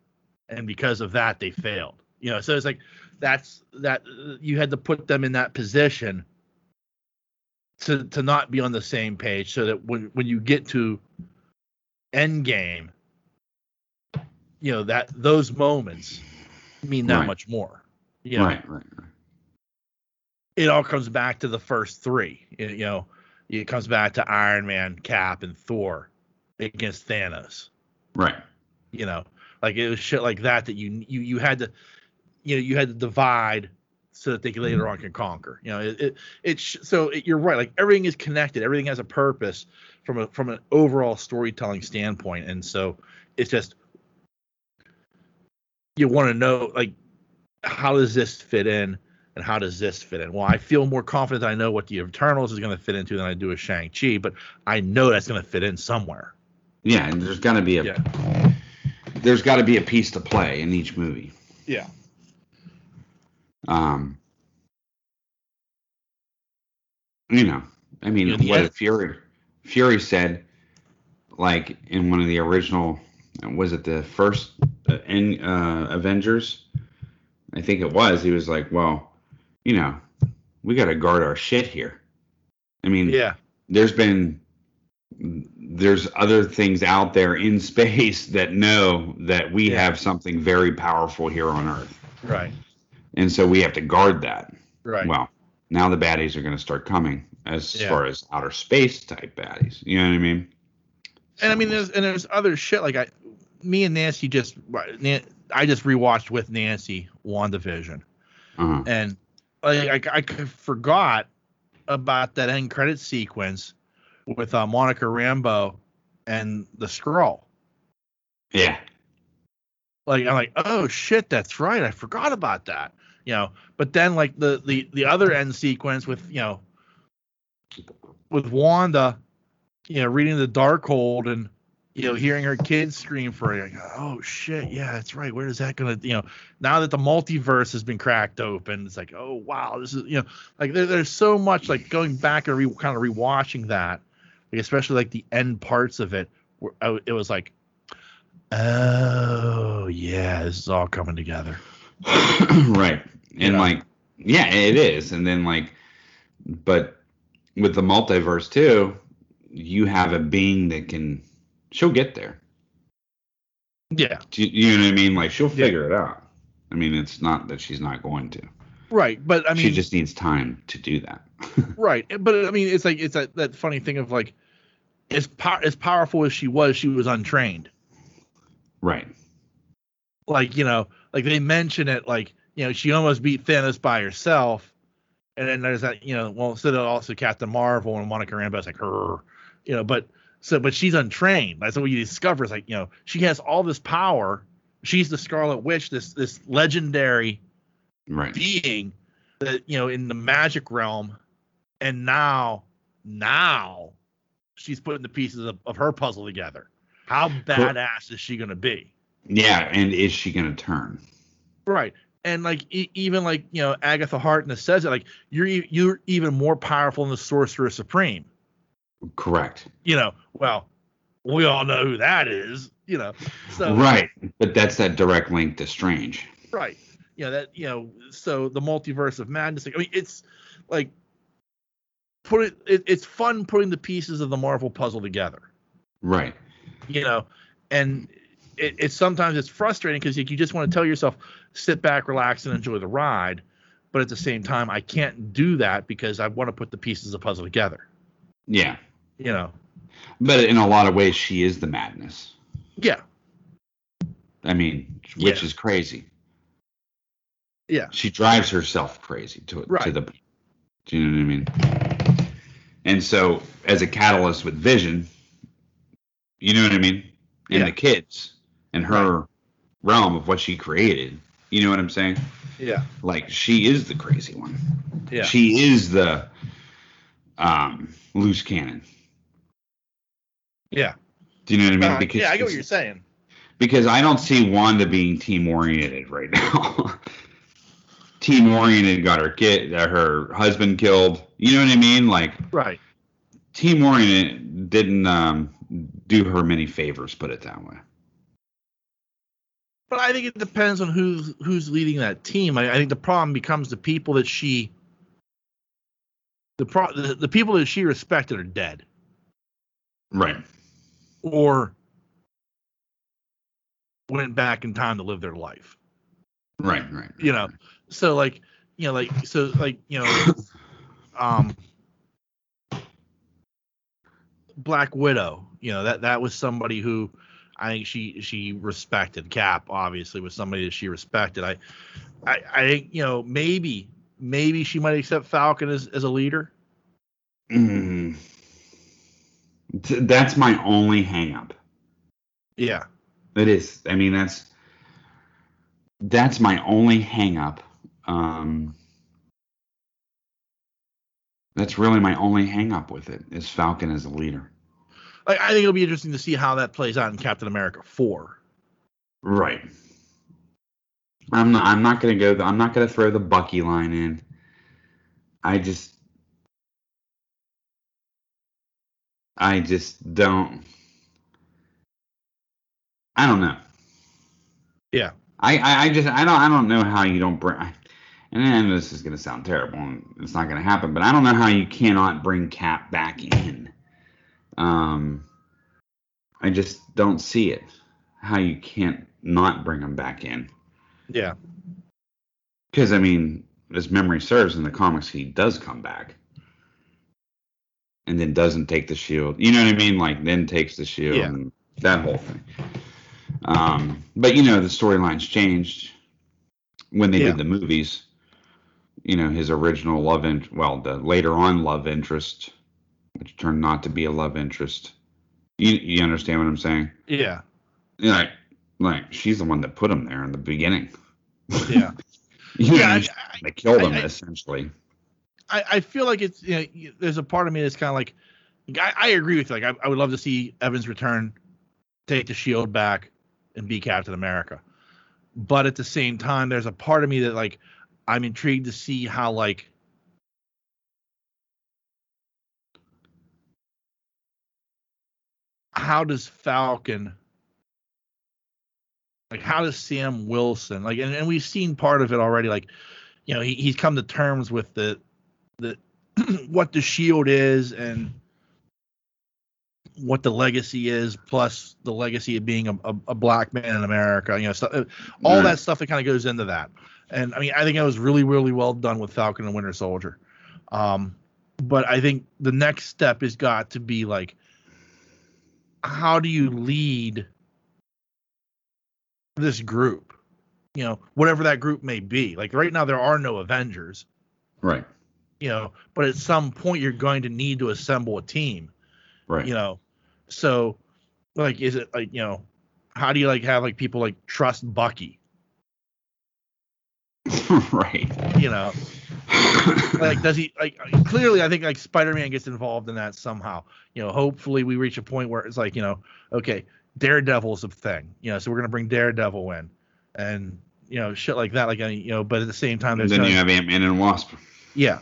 [SPEAKER 2] and because of that they failed. You know, so it's like that's that you had to put them in that position to to not be on the same page, so that when when you get to end game, you know that those moments mean that
[SPEAKER 3] Right.
[SPEAKER 2] much more. You know,
[SPEAKER 3] Right, right, right.
[SPEAKER 2] it all comes back to the first three. You you know, it comes back to Iron Man, Cap, and Thor against Thanos.
[SPEAKER 3] Right.
[SPEAKER 2] You know, like it was shit like that that you you you had to, you know, you had to divide so that they could later mm-hmm. on can conquer. You know, it it, it sh- so it, you're right. Like everything is connected. Everything has a purpose from a from an overall storytelling standpoint, and so it's just you want to know like how does this fit in and how does this fit in? Well, I feel more confident I know what the Eternals is going to fit into than I do with Shang Chi, but I know that's going to fit in somewhere.
[SPEAKER 3] Yeah, and there's going to be a
[SPEAKER 2] Yeah.
[SPEAKER 3] There's got to be a piece to play in each movie.
[SPEAKER 2] Yeah.
[SPEAKER 3] Um, you know, I mean,
[SPEAKER 2] Yeah,
[SPEAKER 3] what
[SPEAKER 2] yeah.
[SPEAKER 3] Fury Fury said, like in one of the original, was it the first uh, in uh, Avengers? I think it was. He was like, well, you know, we got to guard our shit here. I mean,
[SPEAKER 2] Yeah.
[SPEAKER 3] there's been there's other things out there in space <laughs> that know that we
[SPEAKER 2] Yeah.
[SPEAKER 3] have something very powerful here on Earth,
[SPEAKER 2] Right.
[SPEAKER 3] and so we have to guard that.
[SPEAKER 2] Right.
[SPEAKER 3] Well, now the baddies are going to start coming as
[SPEAKER 2] Yeah.
[SPEAKER 3] far as outer space type baddies. You know what I mean?
[SPEAKER 2] and I mean, there's and there's other shit like I, me and Nancy just I just rewatched with Nancy WandaVision,
[SPEAKER 3] Uh-huh.
[SPEAKER 2] and like I, I forgot about that end credit sequence with uh, Monica Rambeau and the scroll.
[SPEAKER 3] Yeah.
[SPEAKER 2] Like I'm like, oh shit, that's right, I forgot about that. You know, but then like the the the other end sequence with you know with Wanda, you know, reading the Darkhold and you know hearing her kids scream for it. Like, oh shit, yeah, that's right. Where is that gonna you know now that the multiverse has been cracked open, it's like oh wow, this is you know like there, there's so much like going back and re, kind of rewatching that, like, especially like the end parts of it. Where I, it was like, oh yeah, this is all coming together. <clears throat>
[SPEAKER 3] right. And
[SPEAKER 2] Yeah.
[SPEAKER 3] like, yeah, it is. And then like, but with the multiverse too, you have a being that can. She'll get there.
[SPEAKER 2] Yeah,
[SPEAKER 3] you, you know what I mean? Like she'll
[SPEAKER 2] Yeah.
[SPEAKER 3] figure it out. I mean, it's not that she's not going to.
[SPEAKER 2] Right. But I mean,
[SPEAKER 3] she just needs time to do that. <laughs>
[SPEAKER 2] Right, but I mean, it's like it's that, that funny thing of like, as as powerful as she was, she was untrained.
[SPEAKER 3] right.
[SPEAKER 2] Like you know, like they mention it, like you know, she almost beat Thanos by herself, and then there's that you know, well, instead of also Captain Marvel and Monica Rambeau's like her, you know, but so but she's untrained. That's what you discover. Is like you know, she has all this power. She's the Scarlet Witch, this this legendary
[SPEAKER 3] Right.
[SPEAKER 2] being that you know in the magic realm and now now she's putting the pieces of, of her puzzle together how badass is she going to be
[SPEAKER 3] Yeah. And is she going to turn?
[SPEAKER 2] right and like e- even like you know agatha harkness says it like you're e- you're even more powerful than the sorcerer supreme
[SPEAKER 3] Correct.
[SPEAKER 2] you know well we all know who that is you know so
[SPEAKER 3] right. But that's that direct link to Strange.
[SPEAKER 2] right you know that you know so the multiverse of madness i mean it's like put it, it it's fun putting the pieces of the marvel puzzle together
[SPEAKER 3] Right.
[SPEAKER 2] you know and it, it's sometimes it's frustrating because you, you just want to tell yourself sit back relax and enjoy the ride but at the same time i can't do that because i want to put the pieces of the puzzle together
[SPEAKER 3] Yeah.
[SPEAKER 2] you know
[SPEAKER 3] But in a lot of ways, she is the madness.
[SPEAKER 2] yeah
[SPEAKER 3] I mean, which
[SPEAKER 2] Yeah.
[SPEAKER 3] is crazy.
[SPEAKER 2] Yeah
[SPEAKER 3] She drives herself crazy to to
[SPEAKER 2] Right.
[SPEAKER 3] the. Do you know what I mean? And so, as a catalyst with Vision, you know what I mean, and
[SPEAKER 2] Yeah.
[SPEAKER 3] the kids and her realm of what she created. You know what I'm saying?
[SPEAKER 2] Yeah.
[SPEAKER 3] Like she is the crazy one.
[SPEAKER 2] Yeah.
[SPEAKER 3] She is the um, loose cannon.
[SPEAKER 2] yeah.
[SPEAKER 3] Do you know what I mean?
[SPEAKER 2] Uh, yeah, I get what you're saying.
[SPEAKER 3] because I don't see Wanda being team oriented right now. <laughs> team oriented got her kid, uh, her husband killed. You know what I mean? Like
[SPEAKER 2] Right.
[SPEAKER 3] team oriented didn't um, do her many favors. Put it that way.
[SPEAKER 2] But I think it depends on who's who's leading that team. I, I think the problem becomes the people that she the pro the, the people that she respected are dead
[SPEAKER 3] Right.
[SPEAKER 2] or went back in time to live their life.
[SPEAKER 3] Right. Right.
[SPEAKER 2] You know. So like you know like so like you know <coughs> um Black Widow, you know, that that was somebody who I think she she respected. Cap obviously was somebody that she respected. I I I think, you know, maybe maybe she might accept Falcon as, as a leader.
[SPEAKER 3] Mm. That's my only hang up.
[SPEAKER 2] Yeah.
[SPEAKER 3] It is. I mean, that's that's my only hang up. Um, that's really my only hang up with it is Falcon as a leader.
[SPEAKER 2] Like I think it'll be interesting to see how that plays out in Captain America 4.
[SPEAKER 3] Right. I'm not. I'm not gonna go. I'm not gonna throw the Bucky line in. I just. I just don't. I don't know.
[SPEAKER 2] Yeah.
[SPEAKER 3] I, I, I just I don't I don't know how you don't bring and this is gonna sound terrible and it's not gonna happen, but I don't know how you cannot bring Cap back in. Um I just don't see it. How you can't not bring him back in.
[SPEAKER 2] Yeah.
[SPEAKER 3] Because I mean, as memory serves in the comics he does come back. And then doesn't take the shield. You know what I mean? Like then takes the shield
[SPEAKER 2] Yeah.
[SPEAKER 3] and that whole thing. Um, but you know the storylines changed when they
[SPEAKER 2] Yeah.
[SPEAKER 3] did the movies. You know his original love interest, well, the later on love interest, which turned not to be a love interest. You you understand what I'm saying?
[SPEAKER 2] Yeah.
[SPEAKER 3] You know, like like she's the one that put him there in the beginning.
[SPEAKER 2] Yeah. <laughs>
[SPEAKER 3] You know,
[SPEAKER 2] yeah. I,
[SPEAKER 3] they killed him
[SPEAKER 2] I-
[SPEAKER 3] essentially.
[SPEAKER 2] I, I feel like it's you know there's a part of me that's kind of like I, I agree with you. Like I, I would love to see Evans return, take the shield back, and be Captain America. But at the same time, there's a part of me that like I'm intrigued to see how like how does Falcon like how does Sam Wilson like and, and we've seen part of it already like you know he, he's come to terms with the the <clears throat> what the shield is and what the legacy is plus the legacy of being a, a, a black man in America you know stuff, uh, all
[SPEAKER 3] Right.
[SPEAKER 2] that stuff that kind of goes into that and I mean I think it was really really well done with Falcon and Winter Soldier. Um but I think the next step has got to be like how do you lead this group? You know whatever that group may be. Like right now there are no avengers.
[SPEAKER 3] Right.
[SPEAKER 2] you know but at some point you're going to need to assemble a team.
[SPEAKER 3] Right.
[SPEAKER 2] you know so like is it like you know how do you like have like people like trust bucky <laughs>
[SPEAKER 3] right.
[SPEAKER 2] you know like does he like clearly i think like spider-man gets involved in that somehow you know hopefully we reach a point where it's like you know okay daredevil's a thing you know so we're gonna bring daredevil in and you know shit like that like you know but at the same time
[SPEAKER 3] and
[SPEAKER 2] there's
[SPEAKER 3] then
[SPEAKER 2] no-
[SPEAKER 3] you have Ant Man and Wasp.
[SPEAKER 2] yeah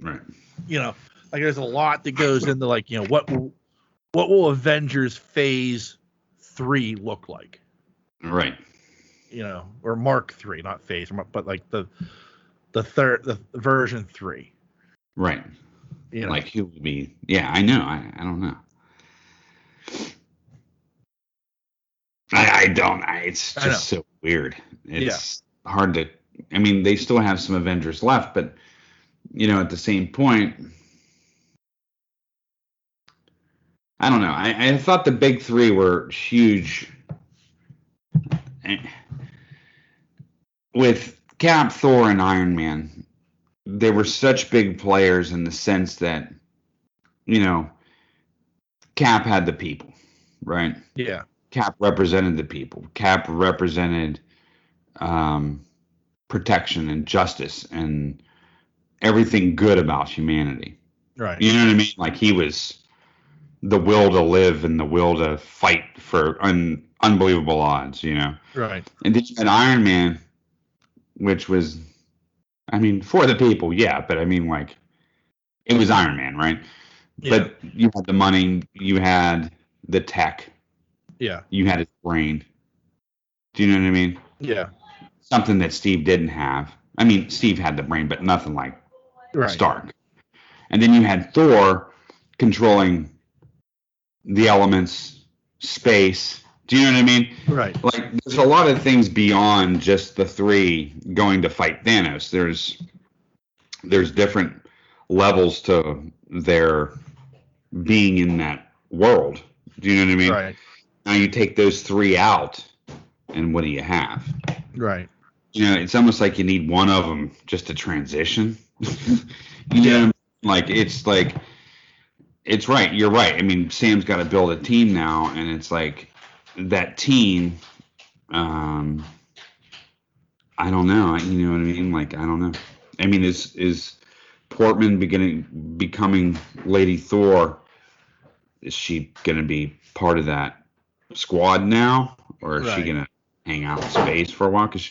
[SPEAKER 3] Right.
[SPEAKER 2] you know, like there's a lot that goes into like, you know, what will what will Avengers Phase Three look like?
[SPEAKER 3] Right.
[SPEAKER 2] You know, or Mark Three, not Phase, but like the the third the version three.
[SPEAKER 3] Right.
[SPEAKER 2] You know,
[SPEAKER 3] Like who would be? Yeah, I know. I, I don't know. I, I don't. I, it's just so weird. It's hard to. I mean, they still have some Avengers left, but you know, at the same point, I don't know. I, I thought the big three were huge. Eh, With Cap, Thor, and Iron Man, they were such big players in the sense that you know, Cap had the people, right?
[SPEAKER 2] Yeah.
[SPEAKER 3] Cap represented the people. Cap represented um, protection and justice and everything good about humanity.
[SPEAKER 2] Right.
[SPEAKER 3] You know what I mean? Like he was the will to live and the will to fight for un- unbelievable odds, you know.
[SPEAKER 2] Right.
[SPEAKER 3] And then you had Iron Man, which was, I mean, for the people, yeah, but I mean, like, it was Iron Man, right?
[SPEAKER 2] Yeah.
[SPEAKER 3] But you had the money, you had the tech,
[SPEAKER 2] yeah.
[SPEAKER 3] you had his brain. Do you know what I mean?
[SPEAKER 2] Yeah.
[SPEAKER 3] Something that Steve didn't have. I mean, Steve had the brain, but nothing like
[SPEAKER 2] Right.
[SPEAKER 3] Stark. And then you had Thor controlling the elements, space. Do you know what I mean?
[SPEAKER 2] Right.
[SPEAKER 3] Like, there's a lot of things beyond just the three going to fight Thanos. There's there's different levels to their being in that world. Do you know what I mean?
[SPEAKER 2] Right.
[SPEAKER 3] Now you take those three out, and what do you have?
[SPEAKER 2] Right.
[SPEAKER 3] you know, it's almost like you need one of them just to transition. <laughs> you know, like it's like it's right. You're right. I mean, Sam's got to build a team now, and it's like that team. Um, I don't know. You know what I mean? Like I don't know. I mean, is is Portman beginning becoming Lady Thor? Is she gonna be part of that squad now, or is she gonna hang out in space for a while? Because,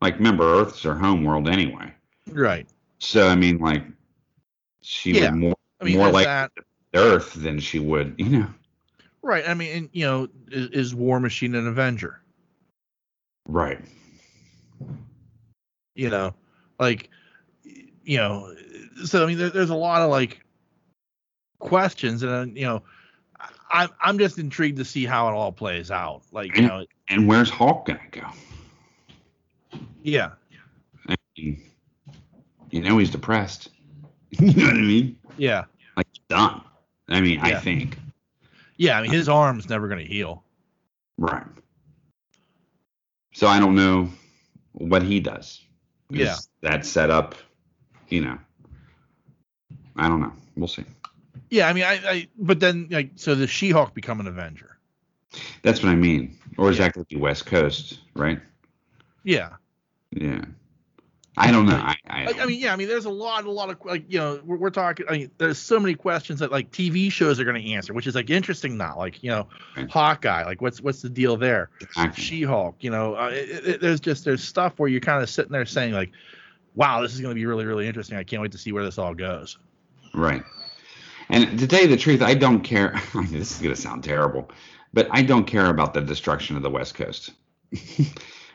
[SPEAKER 3] like, remember, Earth's her home world anyway.
[SPEAKER 2] Right.
[SPEAKER 3] So I mean, like, she
[SPEAKER 2] Yeah.
[SPEAKER 3] would more
[SPEAKER 2] I mean,
[SPEAKER 3] more like. Earth than she would, you know.
[SPEAKER 2] Right. I mean, and, you know, is, is War Machine an Avenger?
[SPEAKER 3] Right.
[SPEAKER 2] You know, like, you know, so I mean, there, there's a lot of like questions, and uh, you know, I, I'm just intrigued to see how it all plays out. Like, you know,
[SPEAKER 3] And where's Hulk gonna go?
[SPEAKER 2] yeah,
[SPEAKER 3] I mean, you know, he's depressed. <laughs> you know what I mean?
[SPEAKER 2] yeah,
[SPEAKER 3] Like done. I mean, I think.
[SPEAKER 2] Yeah. I mean, his arm's never gonna heal.
[SPEAKER 3] Right. So I don't know what he does.
[SPEAKER 2] Yeah.
[SPEAKER 3] That set up, you know. I don't know. We'll see.
[SPEAKER 2] Yeah, I mean, I, I but then like, so the She-Hulk become an Avenger?
[SPEAKER 3] That's what I mean. Or is
[SPEAKER 2] Yeah.
[SPEAKER 3] that going to be West Coast, right?
[SPEAKER 2] Yeah.
[SPEAKER 3] Yeah. I don't know. I, I,
[SPEAKER 2] I, I mean, yeah, I mean, there's a lot, a lot of like, you know, we're, we're talking. I mean, there's so many questions that like TV shows are going to answer, which is like interesting Not Like, you know,
[SPEAKER 3] Right.
[SPEAKER 2] Hawkeye, like, what's what's the deal there?
[SPEAKER 3] Exactly.
[SPEAKER 2] She-Hulk, you know, uh, it, it, there's just there's stuff where you're kind of sitting there saying like, wow, this is going to be really, really interesting. I can't wait to see where this all goes.
[SPEAKER 3] Right. And to tell you the truth, I don't care. <laughs> this is going to sound terrible, but I don't care about the destruction of the West Coast. <laughs>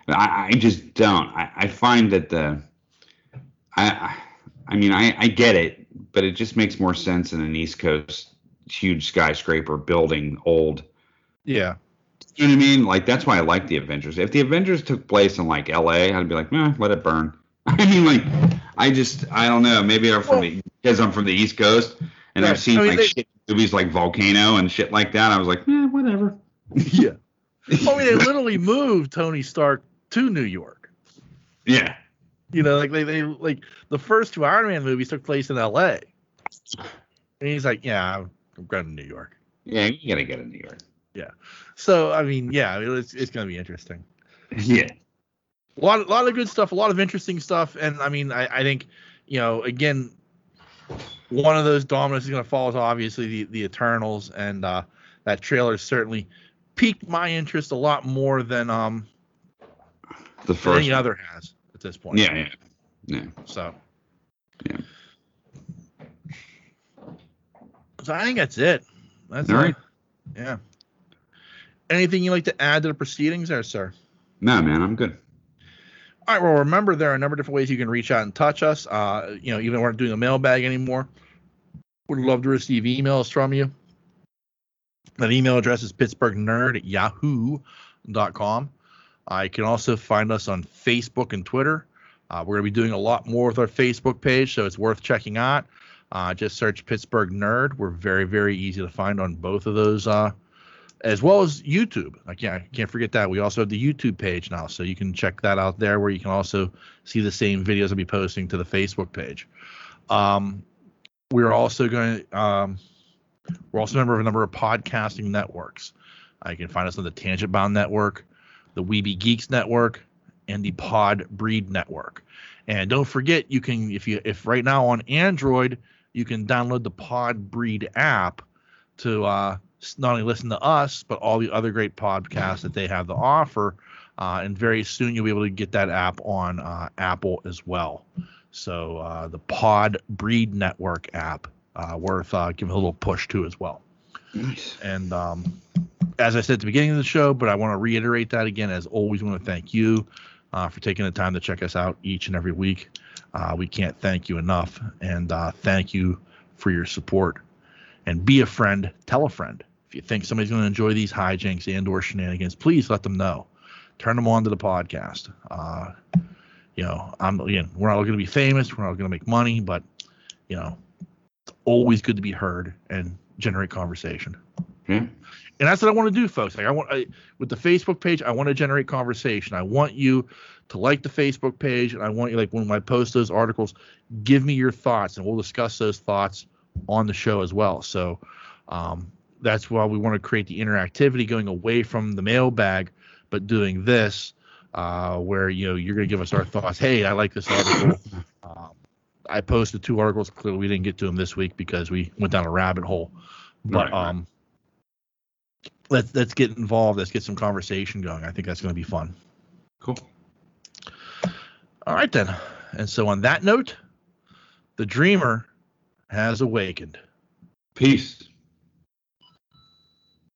[SPEAKER 3] I, I just don't. I, I find that the, I, I- mean, I, I get it, but it just makes more sense in an East Coast huge skyscraper building old.
[SPEAKER 2] Yeah.
[SPEAKER 3] You know what I mean? Like that's why I like the Avengers. If the Avengers took place in like L.A., I'd be like, eh, let it burn. <laughs> I mean, like, I just, I don't know. Maybe I'm from the because I'm from the East Coast and
[SPEAKER 2] Right.
[SPEAKER 3] I've seen
[SPEAKER 2] I mean,
[SPEAKER 3] like
[SPEAKER 2] they-
[SPEAKER 3] shit movies like Volcano and shit like that. I was like, eh, whatever.
[SPEAKER 2] Yeah. <laughs> I mean, they literally moved Tony Stark to New York.
[SPEAKER 3] Yeah,
[SPEAKER 2] You know, like they, they like the first two Iron Man movies took place in L.A. And he's like, yeah, I'm I'm going to New York.
[SPEAKER 3] yeah, you're gonna get in New York. Yeah.
[SPEAKER 2] So I mean, yeah, it's it's going to be interesting.
[SPEAKER 3] Yeah,
[SPEAKER 2] A lot, a lot of good stuff, a lot of interesting stuff, and I mean, I, I think, you know, again, one of those dominants is going to fall is obviously the the Eternals, and uh, that trailer certainly piqued my interest a lot more than um
[SPEAKER 3] the first.
[SPEAKER 2] any other has at this point.
[SPEAKER 3] Yeah, yeah, yeah.
[SPEAKER 2] So.
[SPEAKER 3] Yeah.
[SPEAKER 2] So I think that's it. That's
[SPEAKER 3] All
[SPEAKER 2] it.
[SPEAKER 3] right.
[SPEAKER 2] Yeah. Anything you'd like to add to the proceedings there, sir?
[SPEAKER 3] No, man, I'm good.
[SPEAKER 2] All right. Well, remember there are a number of different ways you can reach out and touch us. Uh, you know, even if we're not doing a mailbag anymore, would love to receive emails from you. That email address is pittsburghnerd at yahoo.com. Uh, you can also find us on Facebook and Twitter. Uh, we're going to be doing a lot more with our Facebook page, so it's worth checking out. Uh, just search Pittsburgh Nerd. We're very, very easy to find on both of those, uh, as well as YouTube. I can't, can't forget that. We also have the YouTube page now, so you can check that out there where you can also see the same videos I'll be posting to the Facebook page. Um, we're also going to, um, We're also a member of a number of podcasting networks. Uh, you can find us on the Tangent Bound Network, the Weeby Geeks Network, and the Pod Breed Network. And don't forget, you can if you if right now on Android, you can download the Pod Breed app to uh, not only listen to us but all the other great podcasts that they have to offer. Uh, and very soon you'll be able to get that app on uh, Apple as well. So uh, the Pod Breed Network app uh, worth uh, giving a little push to as well.
[SPEAKER 3] Nice.
[SPEAKER 2] And um, as I said at the beginning of the show, but I want to reiterate that again. As always, want to thank you uh, for taking the time to check us out each and every week. Uh, we can't thank you enough, and uh, thank you for your support. And be a friend, tell a friend. If you think somebody's going to enjoy these hijinks and/or shenanigans, please let them know. Turn them on to the podcast. Uh, you know, I'm again, we're not going to be famous, we're not going to make money, but you know, it's always good to be heard and generate conversation.
[SPEAKER 3] Yeah.
[SPEAKER 2] And that's what I want to do, folks. Like I want I, with the Facebook page, I want to generate conversation. I want you to like the Facebook page, and I want you like when I post those articles, give me your thoughts, and we'll discuss those thoughts on the show as well. So um, that's why we want to create the interactivity, going away from the mailbag, but doing this uh, where you know you're going to give us our thoughts. Hey, I like this article. um, I posted two articles. Clearly, we didn't get to them this week because we went down a rabbit hole. But
[SPEAKER 3] Right,
[SPEAKER 2] um, let's let's get involved. Let's get some conversation going. I think that's going to be fun.
[SPEAKER 3] Cool.
[SPEAKER 2] All right then. And so on that note, the dreamer has awakened.
[SPEAKER 3] Peace.